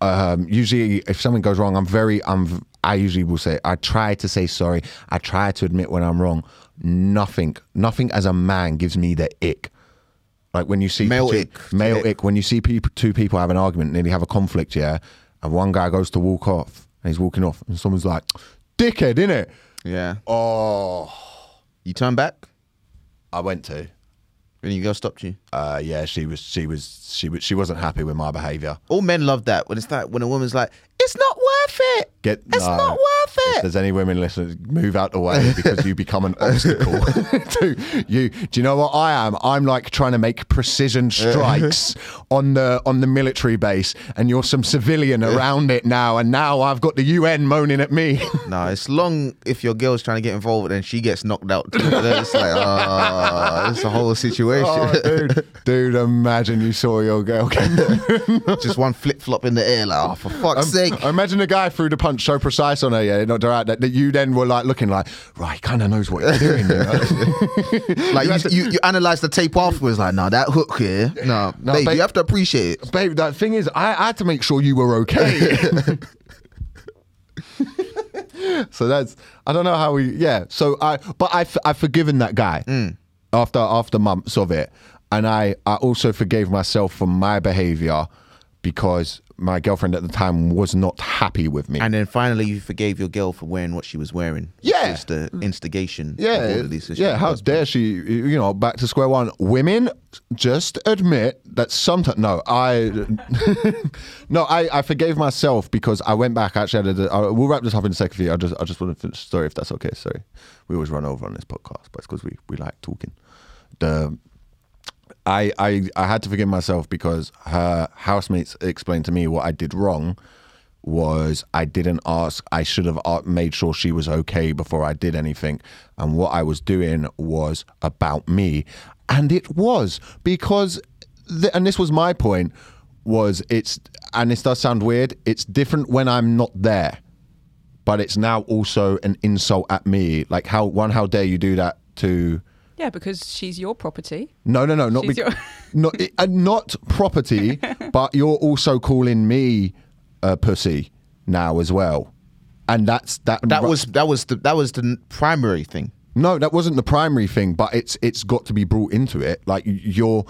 Um, usually, if something goes wrong, I'm very. I'm. I usually will say. I try to say sorry. I try to admit when I'm wrong. Nothing. Nothing as a man gives me the ick. Like when you see Male two- ick. male Ick. ick. When you see people, two people have an argument, nearly have a conflict, yeah, and one guy goes to walk off, and he's walking off, and someone's like, "Dickhead, innit?" Yeah. Oh, You turn back I went to. and your girl stopped you. Uh, yeah, she was, she was, she was, she wasn't happy with my behaviour. All men love that when it's like when a woman's like, "It's not worth it. Get it's no. not worth If it." there's any women listening, move out the way because you become an obstacle to you. Do you know what I am? I'm like trying to make precision strikes on the on the military base, and you're some civilian around it now, and now I've got the UN moaning at me. No, it's long if your girl's trying to get involved and she gets knocked out. Too. It's like, oh, it's a whole situation. Oh, dude, dude, imagine you saw your girl. Just one flip flop in the air, like, oh, for fuck's um, sake. I imagine the guy threw the punch so precise on her, yeah, not direct, that, that you then were like looking like, right, he kind of knows what he's doing. You know? Like You you, to- you, you analyze the tape afterwards, like, no, that hook here, no, No, babe, babe- you have to appreciate it. Babe, that thing is, I, I had to make sure you were okay. so that's I don't know how we yeah. So I but I I've forgiven that guy mm. after after months of it, and I I also forgave myself for my behavior because my girlfriend at the time was not happy with me. And then finally, you forgave your girl for wearing what she was wearing. Yeah. is the mm. instigation. of all yeah, yeah. How dare she? You know, back to square one. Women, just admit that sometimes. No, I, no, I, I forgave myself because I went back. Actually, I did, I, we'll wrap this up in a second. For you. I just, I just want to finish the story if that's okay. Sorry, we always run over on this podcast, but it's because we, we like talking. The, I, I, I had to forgive myself because her housemates explained to me what I did wrong. was I didn't ask. I should have made sure she was okay before I did anything. And what I was doing was about me, and it was because, and this was my point. Was it's and this does sound weird. It's different when I'm not there but it's now also an insult at me. Like how one, how dare you do that to? Yeah, because she's your property. No, no, no, not be, your- not uh, not property, but you're also calling me a pussy now as well, and that's that. That was that was the that was the primary thing. No, that wasn't the primary thing, but it's it's got to be brought into it. Like you're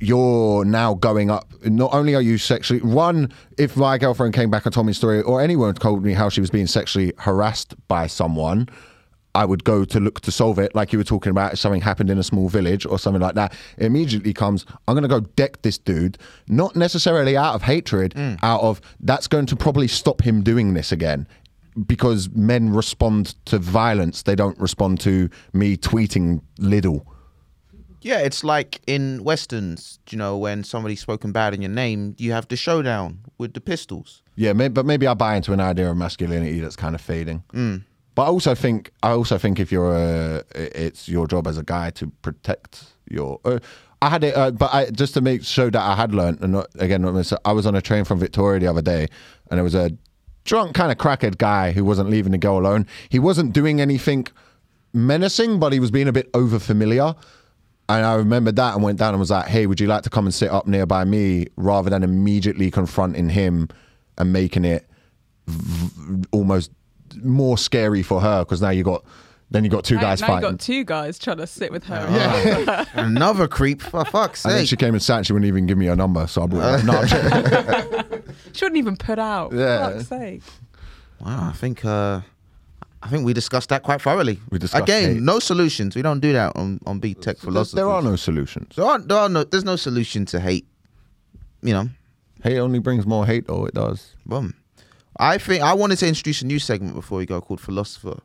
you're now going up. Not only are you sexually one, if my girlfriend came back and told me a story, or anyone told me how she was being sexually harassed by someone, I would go to look to solve it. Like you were talking about, if something happened in a small village or something like that. It immediately comes. I'm going to go deck this dude, not necessarily out of hatred, mm. out of that's going to probably stop him doing this again because men respond to violence. They don't respond to me tweeting Lidl. Yeah, it's like in westerns, you know, when somebody's spoken bad in your name, you have the showdown with the pistols. Yeah, but maybe I buy into an idea of masculinity that's kind of fading. Mm. But I also think I also think if you're a, it's your job as a guy to protect your. Uh, I had it, uh, but I just to make show that I had learned. And not, again, I was on a train from Victoria the other day, and there was a drunk kind of crackhead guy who wasn't leaving the girl alone. He wasn't doing anything menacing, but he was being a bit over familiar. And I remembered that and went down and was like, hey, would you like to come and sit up nearby me rather than immediately confronting him and making it v- almost more scary for her because now you got then you got two Now- guys now you got two guys trying to sit with her. Yeah. Another creep, for fuck's sake. and then she came and sat she wouldn't even give me her number, so I brought her. No, I'm. She wouldn't even put out. For Yeah. fuck's sake. Wow, I think uh, I think we discussed that quite thoroughly. We discussed again, hate. no solutions. We don't do that on on BTEC there, philosophy. there are no solutions. there are, there are no there's no solution to hate. You know, Hate only brings more hate, though it does. boom. I think I wanted to introduce a new segment before we go called Philosopher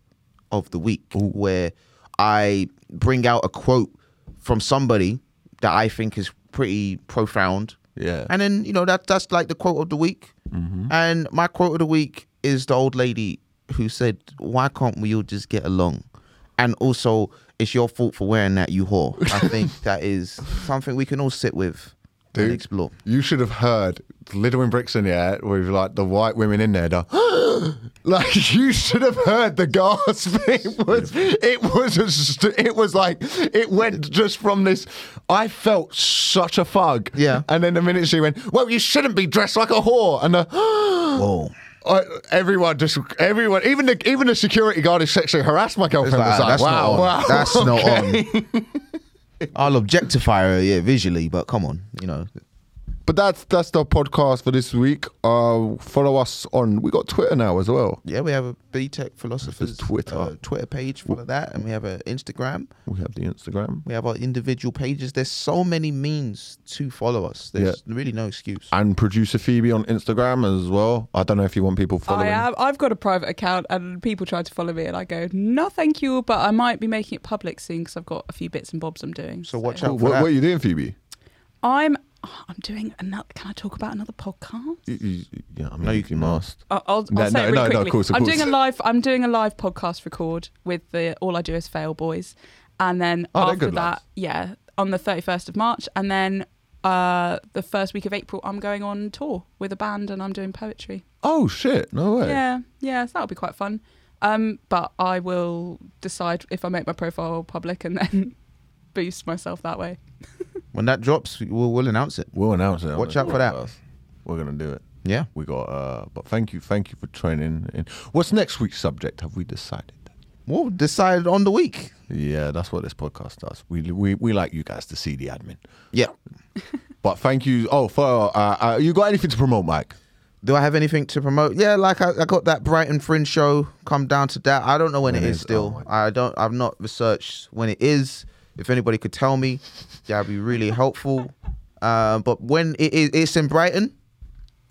of the Week, where I bring out a quote from somebody that I think is pretty profound. Yeah. And then, you know, that that's like the quote of the week. Mm-hmm. And my quote of the week is the old lady who said, Why can't we all just get along? And also, it's your fault for wearing that, you whore. I think that is something we can all sit with Dude. explore. You should have heard Lidl in Brixton, yeah, with like the white women in there. The, like you should have heard the gasp. It was, it was, a it was like it went just from this. I felt such a thug. Yeah. and then the minute she went, well, you shouldn't be dressed like a whore, and the. Whoa. I, everyone just everyone even the even the security guard who sexually harassed my girlfriend It's was like, like, that's not on. wow, That's not on. I'll objectify her, yeah, visually, but come on, you know. But that's that's the podcast for this week. Uh, follow us on. We got Twitter now as well. Yeah, we have a BTEC Philosophers Twitter. uh, Twitter page for that, and we have an Instagram. We have the Instagram We have our individual pages. There's so many means to follow us. There's really no excuse. and producer Phoebe on Instagram as well. I don't know if you want people following. I am. I've got a private account, and people try to follow me, and I go, "No, thank you." But I might be making it public soon because I've got a few bits and bobs I'm doing. So watch out for What, that. what are you doing, Phoebe? I'm. I'm doing another. Can I talk about another podcast? You, you, yeah, I mean, no, you, you must. I'll, I'll no, say no, it really no, quickly. No, of course, of I'm course. doing a live. I'm doing a live podcast record with the All I Do Is Fail boys, and then Oh, after good that, lads. yeah, on the 31st of March, and then uh, the first week of April, I'm going on tour with a band, and I'm doing poetry. Oh shit! No way. Yeah, yeah, so that'll be quite fun. Um, but I will decide if I make my profile public and then boost myself that way. When that drops, we'll, we'll announce it. We'll announce it. Watch out for that. We're gonna do it. Yeah. We got. uh But thank you, thank you for training. In. What's next week's subject? Have we decided? We'll decide on the week. Yeah, that's what this podcast does. We we we like you guys to see the admin. Yeah. But thank you. Oh, for uh, uh, you got anything to promote, Mike? Do I have anything to promote? Yeah, like I, I got that Brighton Fringe show. Come down to that. I don't know when, When it it is is. still. Oh I don't. I've not researched when it is. If anybody could tell me, that'd be really helpful. Uh, but when it is, it's in Brighton,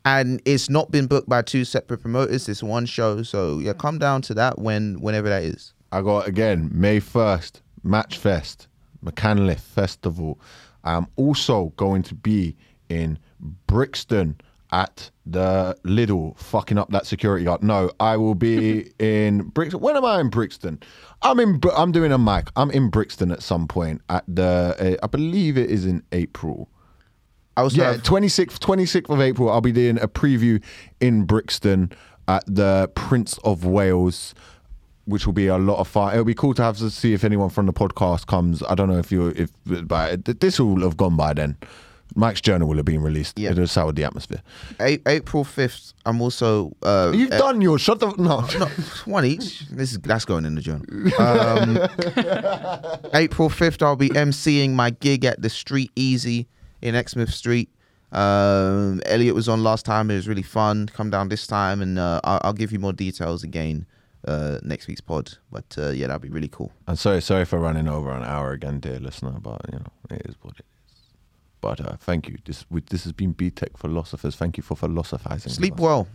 and it's not been booked by two separate promoters. It's one show. So yeah, come down to that when whenever that is. I got again May first Match Fest, Machynlleth Festival. I'm also going to be in Brixton at the Lidl, fucking up that security guard. No, I will be in Brixton. When am I in Brixton? I'm in. I'm doing a mic. I'm in Brixton at some point at the. Uh, I believe it is in April. I was Yeah, 26th, 26th of April, I'll be doing a preview in Brixton at the Prince of Wales, which will be a lot of fun. It'll be cool to have to see if anyone from the podcast comes. I don't know if you if but this will have gone by then. Mike's journal will have been released. Yeah. It'll soured the atmosphere. A- April fifth. I'm also. Uh, You've uh, done yours. Shut the no. no, one each. This is that's going in the journal. Um, April fifth, I'll be emceeing my gig at the Street Easy in Exmouth Street. Um, Elliot was on last time. It was really fun. Come down this time, and uh, I'll, I'll give you more details again uh, next week's pod. But uh, yeah, that'd be really cool. I'm sorry, sorry for running over an hour again, dear listener, but you know it is what it is. But uh, thank you. This we, this has been BTEC Philosophers. Thank you for philosophizing. Sleep well.